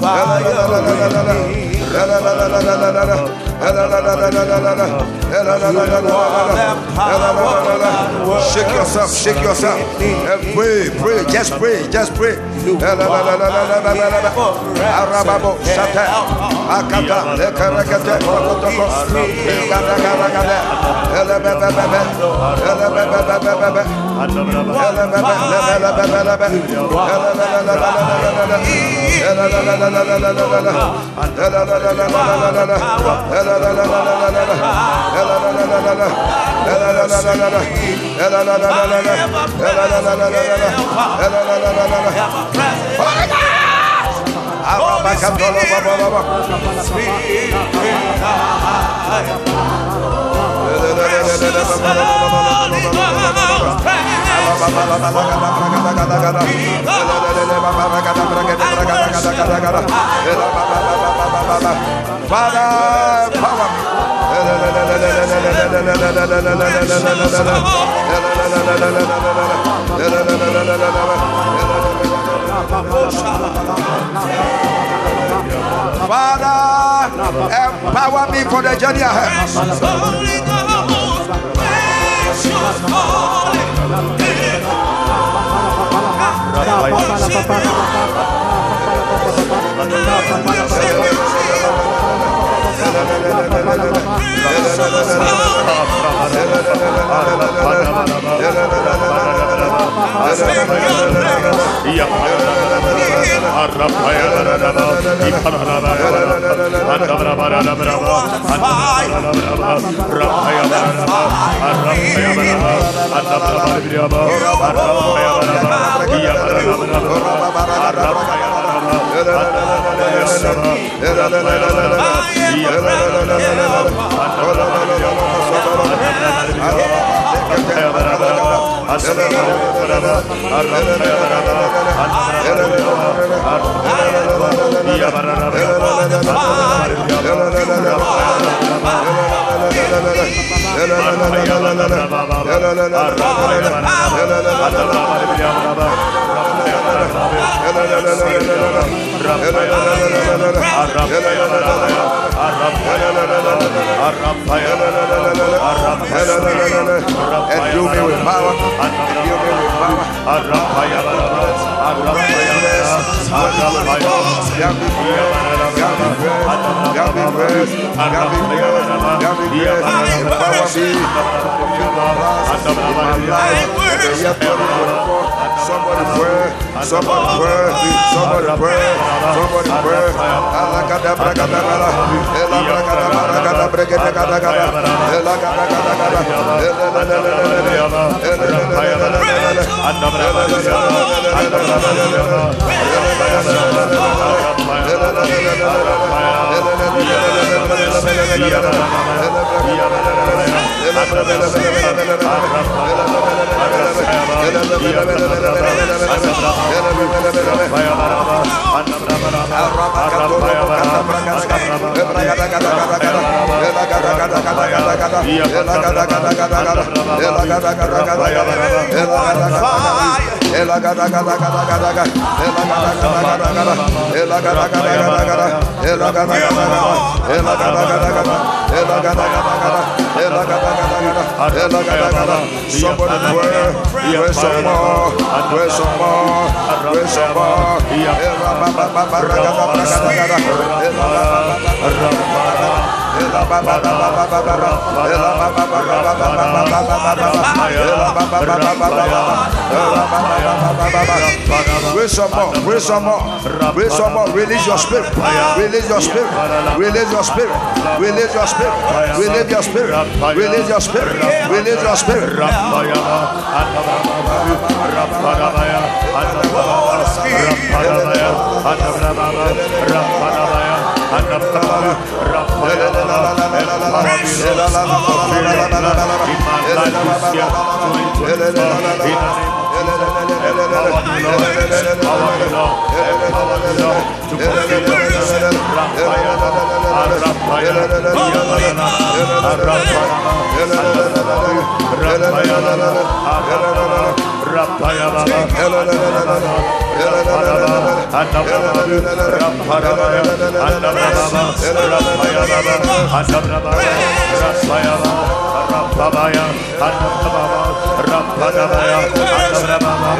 Fire. Shake yourself, shake yourself. And pray, pray, just pray, just pray. Arababo, Sata, Akata, Lekarakate, Rokotoko, Gadagaragade, Elebebebe, Elebebebe, Father, power Father, empower me for the journey ahead. I worship you, Rapaya, yeah, Endue me with power. Endue me with power. Somebody pray, somebody pray, somebody pray, somebody pray. Alakada brakada bala, ela brakada brakada brakada kada kada, ela kada kada kada, Gracias. Ela Somebody pray, pray some more, pray some more, pray some more. Raise some more, raise some more, raise some more. Release your spirit, release your spirit, release your spirit, release your spirit, release your spirit, release your spirit, release your spirit. Release your Spirit. Anaptara, Rapayala, the Rabbaya Rabbabaya Anamrababa Rabbanabaya Anamrababa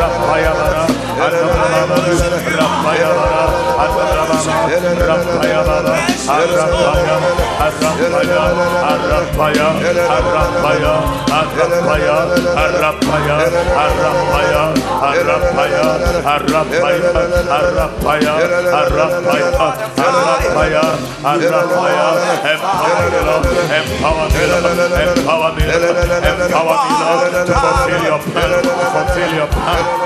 Rabbayabara Anamrababa Rabbayabara Anamrababa Rabbayabara Arrabbaya Arrabbaya Arrabbaya Arrabbaya Arrabbaya Arrabbaya Arrabbaya Arrabbaya Arrabbaya Arrabbaya Arrabbaya Arrabbaya Arrabbaya Empower the Lord Empower the Lord Empower me, empower me, Lord. To fulfill your plan, fulfill your plan.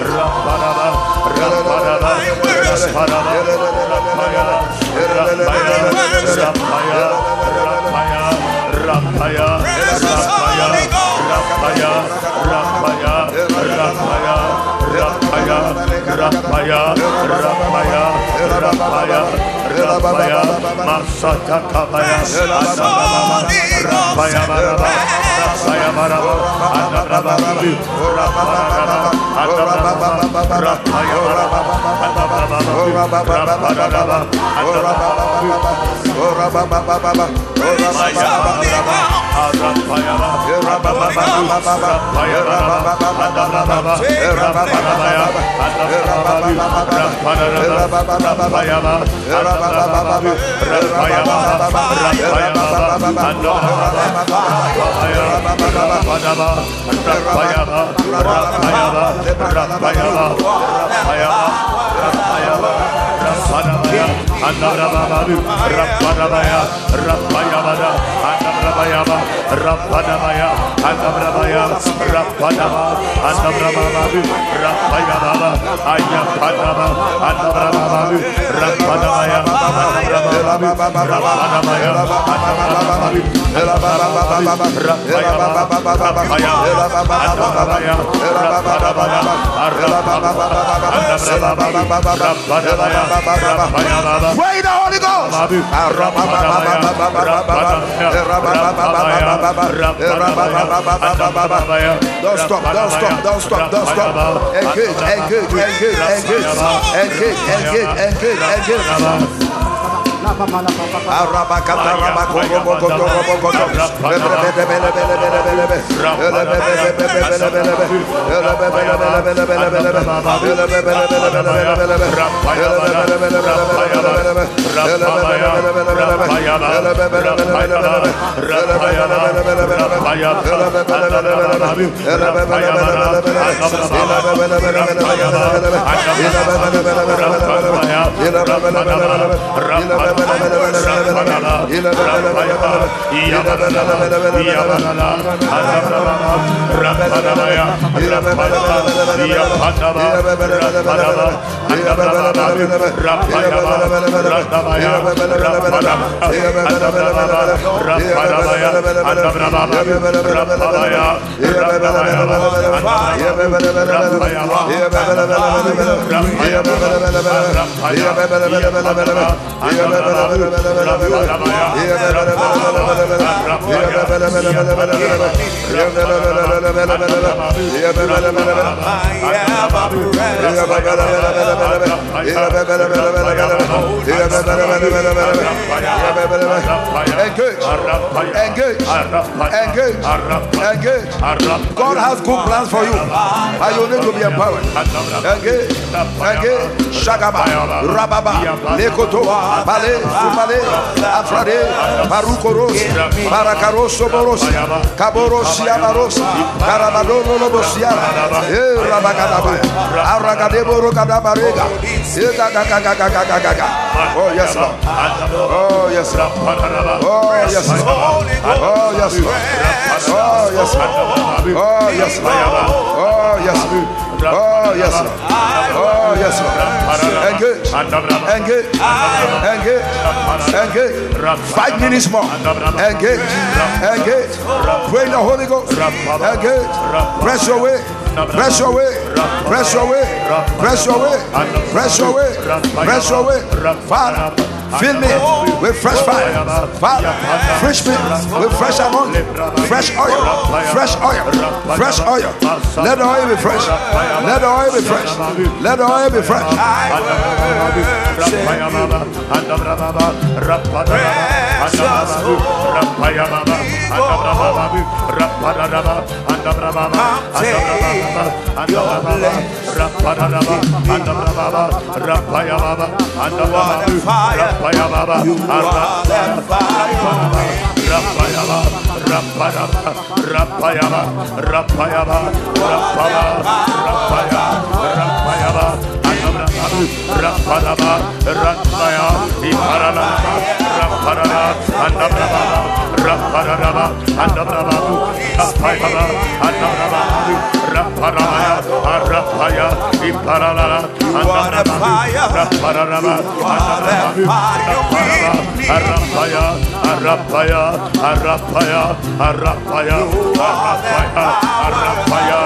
Rabba Rapaya, Rapaya, Rapaya, Rapaya, rapaya, rapaya, rapaya, rapaya, rapaya, rapaya, rapaya, rapaya, rapaya, rapaya, rapaya. Rabaya, Masata Kabaya, Rabaya Baraba, Rabaya Baraba, Adabraba, Rabaraba, Adabraba, Rabaya Baraba, Adabraba, Rabaraba, Adabraba, Rabaya Baraba, Rabaya Baraba, Rapayaba, Rapayaba, Rapayaba, Rapayaba, Rapayaba, Andarabadu, Rapanabaya, Rapayabada, Andabrabayaba, Rapanabaya, Andabrabaya, Rapanaba, Andabrabadu, Rapayababa, Ayapanaba, Andabrabadu, Rapanabaya, Andabrabadu, Rapanabaya, Andabrabadu, Pray the Holy Ghost. Don't stop, don't stop, don't stop, don't stop. Engage, engage, engage, engage, engage, engage, engage, engage. Arabakata rabako roboko roboko Rabaya Fire. Engage. Engage. Engage. God has good plans for you. But you need to be empowered. Engage. Engage. Shagaba. Rababa, Lekotoa, Bale, Bale, Afrade, Barukoros, Baracaroso Borosia, Caborosia Barosa, Carabadono Lobosia, eh, Rabacadaba, Aragadebo Rocadabarega, eh, Oh, yes, Lord. Oh, yes, Lord. Oh, yes, Lord. Oh, yes, Lord. Oh, yes, Lord. Oh, yes, Lord. Oh, yes, Lord. Oh, yes, Lord. Oh, yes, Lord. Engage. Engage. Engage. Engage. Five minutes more. Engage. Engage. Pray the Holy Ghost. Engage. Press your way. Press your way. Press your way. Press your way. Press your way. Press your way. Father. Fill me with fresh fire. Father, fresh me with fresh fresh oil, fresh oil, fresh oil. Let the oil be fresh. Let the oil be fresh. Let the oil be fresh. Rapayaba, You Raparaba and the Brababa and the Brababa Raparaba and the Brababa Rapayababa and the Rapayababa and the Rapayaba Rapayaba Rapayaba Rapayaba Rapayaba Rapayaba Rapayaba. Rapadaba, Rataya, Iparanaba, Raparada, Andabraba, Raparadaba, Andabraba, Rapadaba, Andabraba, Rapadabaya, Rapaya, Iparalaba, Andabraba, Rapadaba, Andabraba, Rapaya, Arapaya, Arapaya, Arapaya, Arapaya, Arapaya,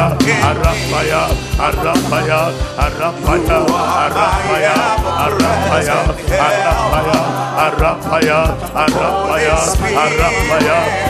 Arapaya, Arapaya, Arapaya, Arapaya, Arapaya, Arapaya, Arapaya, Arapaya,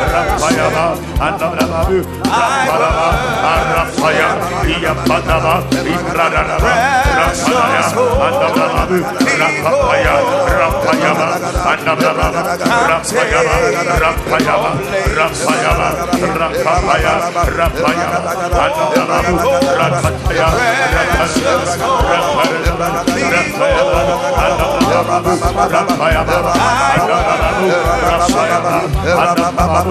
Rapayama, Andababu, Rapalama, Arapaya, Iapatama, Ibradaba, Rapaya, Andababu, Rapaya, Rapayama, Andababa, Rapayama, Rapayama, Rapayama, Rapapaya, Rapayama, Andababu, Rapataya, Rapaya, Rapaya, Rapaya, Andababu, Rapayama, Andababu, Rapayama, Andababu,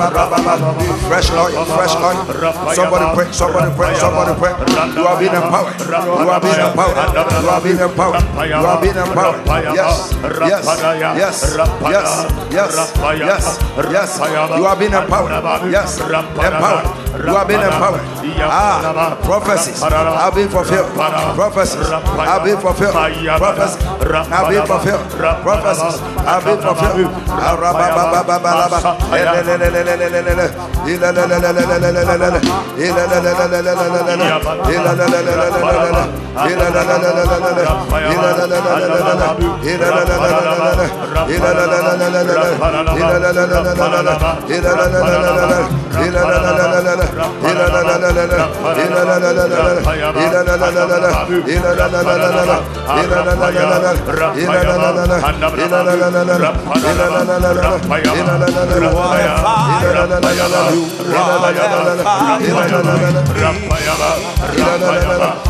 Fresh oil, fresh oil. Somebody pray, somebody pray, somebody pray. You are being empowered. You are being empowered. You are being empowered. You are being empowered. Yes. Yes. Yes. Yes. Yes. Yes. Yes. You have been empowered. Yes. Empowered. You have been empowered. Ah, prophecies have been fulfilled. Prophecies have been fulfilled. Prophecies have been fulfilled. Prophecies have been fulfilled. Rapayaba, Rapayaba, Rapayaba,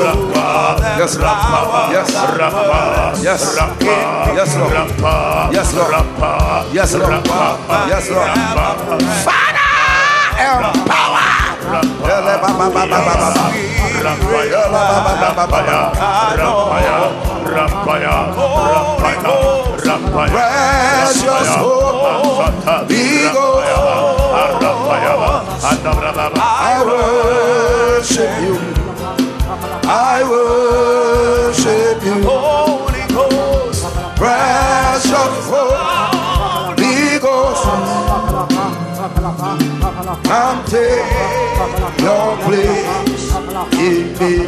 Rappa, yes, Rappa, yes, Rappa, yes, Rappa, yes, Rappa, yes, Rappa, yes, Rappa, yes, Rappa, Father, empower. Precious hope, I worship you. I worship you. Holy Ghost, precious Holy Ghost. Come take your place in me.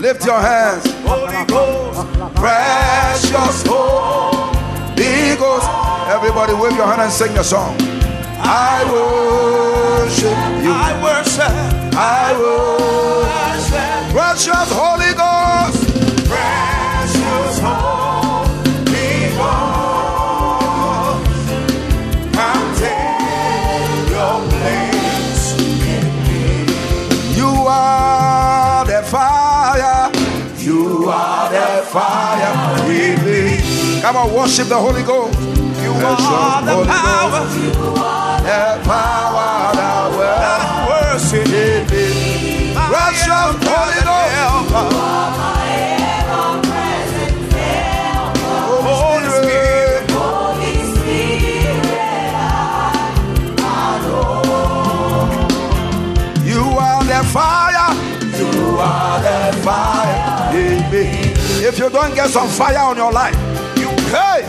Lift your hands. Holy Ghost, precious Holy Ghost. Everybody wave your hand and sing the song. I worship you. I worship. I worship. Precious Holy Ghost. Precious Holy Ghost. Come take your place in me. You are the fire. You are the fire in me. Come on, worship the Holy Ghost. You are the power. you are The power that works in me. You are the fire. You are the fire. If you don't get some fire on your life, you hey.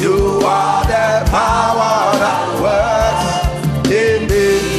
You are the power that works in me.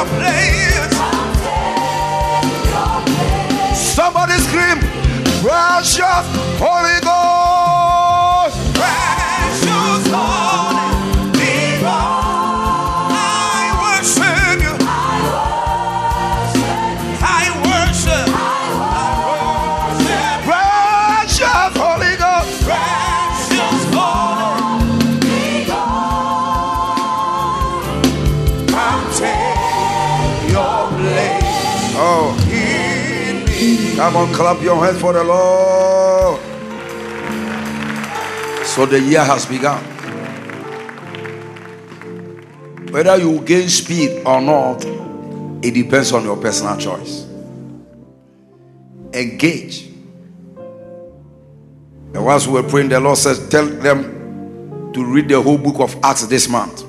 your place. Somebody scream. Precious Holy Ghost. Come on, clap your hands for the Lord. So the year has begun. Whether you gain speed or not, it depends on your personal choice. Engage. And once we were praying, the Lord says, Tell them to read the whole book of Acts this month.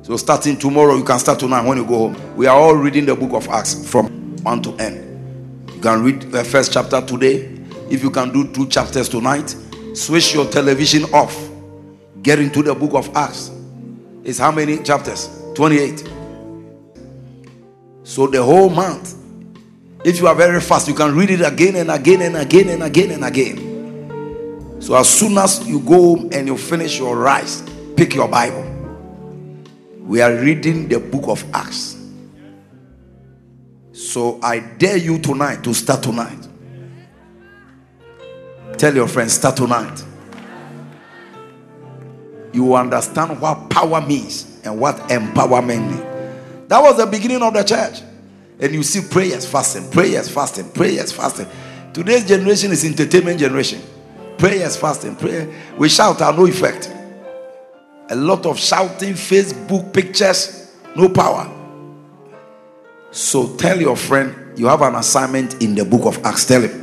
So, starting tomorrow, you can start tonight when you go home. We are all reading the book of Acts from 1 to end. Can read the first chapter today. If you can do two chapters tonight, switch your television off. Get into the book of Acts. It's how many chapters? 28. So the whole month, if you are very fast, you can read it again and again and again and again and again. So as soon as you go home and you finish your rice, pick your Bible. We are reading the book of Acts. So I dare you tonight to start tonight. Tell your friends, start tonight. You understand what power means and what empowerment means. That was the beginning of the church. And you see prayers, fasting, prayers, fasting, prayers, fasting. Today's generation is entertainment generation. Prayers, fasting, prayer. We shout are no effect. A lot of shouting, Facebook pictures, no power. So tell your friend you have an assignment in the book of Acts. Tell him.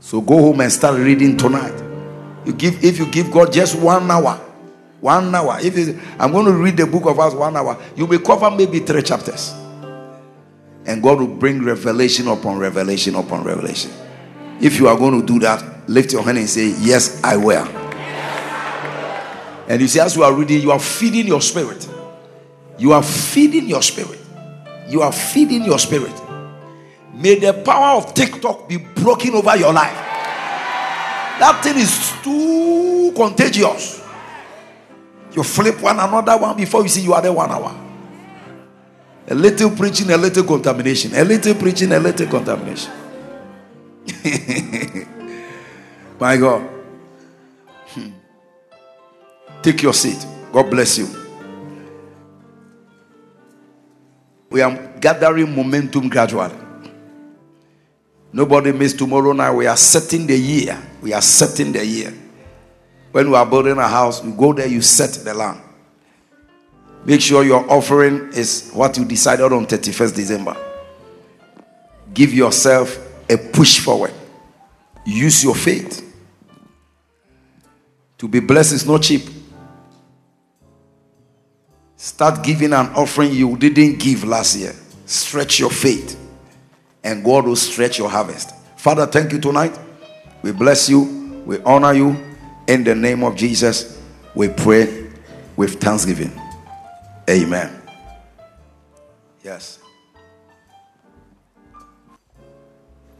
So go home and start reading tonight. You give if you give God just one hour, one hour. If I'm going to read the book of Acts one hour, you will cover maybe three chapters, and God will bring revelation upon revelation upon revelation. If you are going to do that, lift your hand and say, "Yes, I will." And you see, as you are reading, you are feeding your spirit. You are feeding your spirit. You are feeding your spirit. May the power of TikTok be broken over your life. That thing is too contagious. You flip one another one before you see you are there one hour. A little preaching, a little contamination. A little preaching, a little contamination. My God. Hmm. Take your seat. God bless you. We are gathering momentum gradually. Nobody miss tomorrow night. We are setting the year. We are setting the year. When we are building a house, you go there, you set the land. Make sure your offering is what you decided on 31st December. Give yourself a push forward. Use your faith. To be blessed is not cheap. Start giving an offering you didn't give last year. Stretch your faith, and God will stretch your harvest. Father, thank you tonight. We bless you, we honor you. In the name of Jesus, we pray with thanksgiving. Amen. Yes.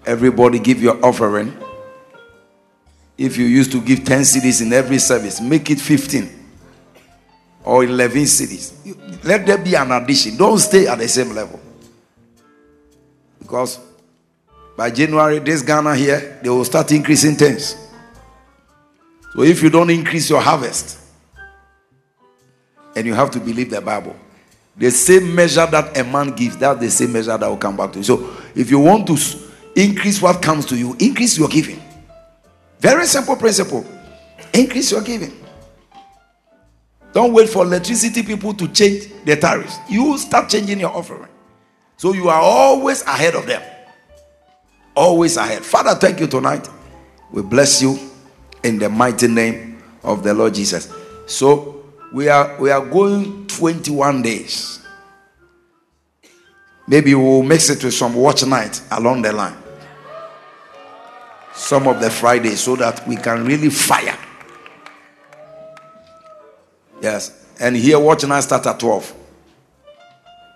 Everybody give your offering. If you used to give 10 cedis in every service, make it 15 or 11 cedis. Let there be an addition. Don't stay at the same level. Because by January, this Ghana here, they will start increasing things. So if you don't increase your harvest, and you have to believe the Bible, the same measure that a man gives, that's the same measure that will come back to you. So if you want to increase what comes to you, increase your giving. Very simple principle. Increase your giving. Don't wait for electricity people to change the tariffs. You start changing your offering. So you are always ahead of them. Always ahead. Father, thank you tonight. We bless you in the mighty name of the Lord Jesus. So we are we are going 21 days. Maybe we'll mix it with some watch night along the line. Some of the Fridays so that we can really fire. Yes. And here watch night start at 12.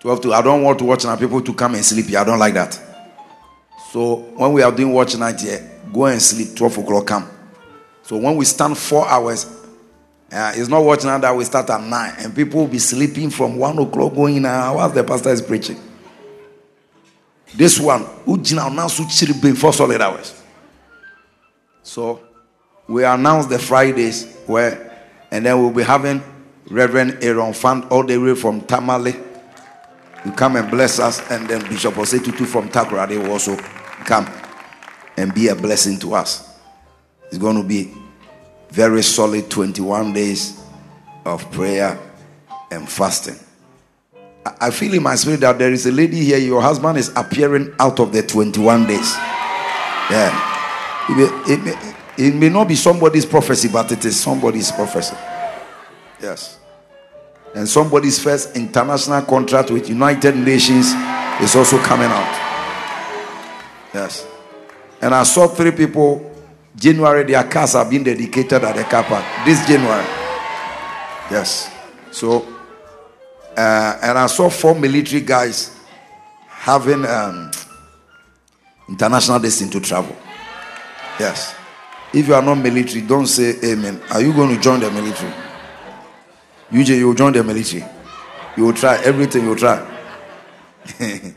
12 to I don't want to watch night people to come and sleep here. I don't like that. So when we are doing watch night here, go and sleep 12 o'clock come. So when we stand four hours, uh, it's not watch night that we start at 9 and people will be sleeping from 1 o'clock going in whilst the pastor is preaching. This one, now for solid hours. So we announce the Fridays where, and then we'll be having Reverend Aaron Fund all the way from Tamale. You come and bless us, and then Bishop Osetutu from Takura, they will also come and be a blessing to us. It's going to be very solid 21 days of prayer and fasting. I feel in my spirit that there is a lady here, your husband is appearing out of the 21 days. Yeah. It may, it may, it may not be somebody's prophecy, but it is somebody's prophecy. Yes. And somebody's first international contract with United Nations is also coming out. Yes. And I saw three people. January, their cars are being dedicated at the car park. This January. Yes. So, uh, and I saw four military guys having um, international destiny to travel. Yes. If you are not military, don't say amen. Are you going to join the military? UJ, you will join the military. You will try everything you will try.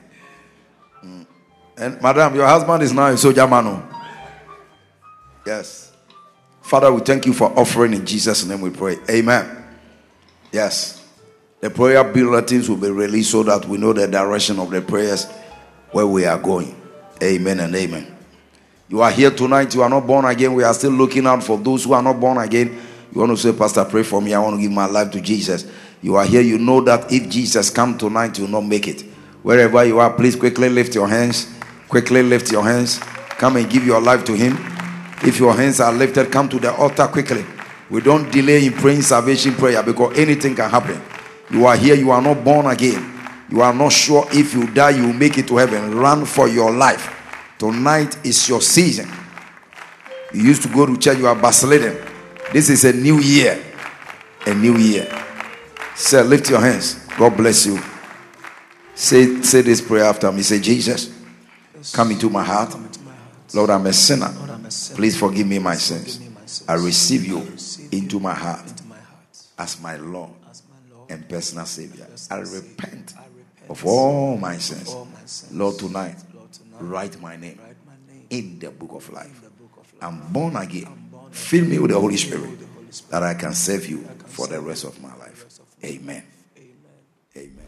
And madam, your husband is now a soldier man. oh. Yes. Father, we thank you for offering in Jesus' name we pray. Amen. Yes. The prayer bulletins will be released so that we know the direction of the prayers where we are going. Amen and amen. You are here tonight, you are not born again. We are still looking out for those who are not born again. You want to say, Pastor, pray for me. I want to give my life to Jesus. You are here, you know that if Jesus come tonight, you will not make it. Wherever you are, please quickly lift your hands. Quickly lift your hands. Come and give your life to Him. If your hands are lifted, come to the altar quickly. We don't delay in praying salvation prayer because anything can happen. You are here, you are not born again. You are not sure if you die, you make it to heaven. Run for your life. Tonight is your season. You used to go to church, you are vacillating. This is a new year. A new year. Say, lift your hands. God bless you. Say, say this prayer after me. Say, Jesus, come into my heart. Lord, I'm a sinner. Please forgive me my sins. I receive you into my heart as my Lord and personal Savior. I repent of all my sins. Lord, tonight, write my name in the book of life. I'm born again. Fill me with the Holy Spirit that I can serve you for the rest of my life. Amen. Amen.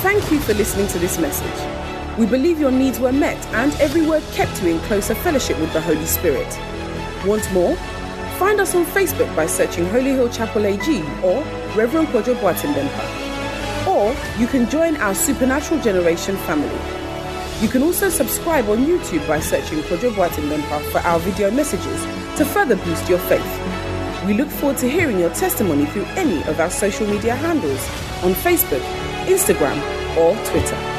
Thank you for listening to this message. We believe your needs were met and every word kept you in closer fellowship with the Holy Spirit. Want more? Find us on Facebook by searching Holy Hill Chapel AG or Reverend Kojo Boateng Or you can join our Supernatural Generation family. You can also subscribe on YouTube by searching Kojo Boateng for our video messages to further boost your faith. We look forward to hearing your testimony through any of our social media handles on Facebook, Instagram, or Twitter.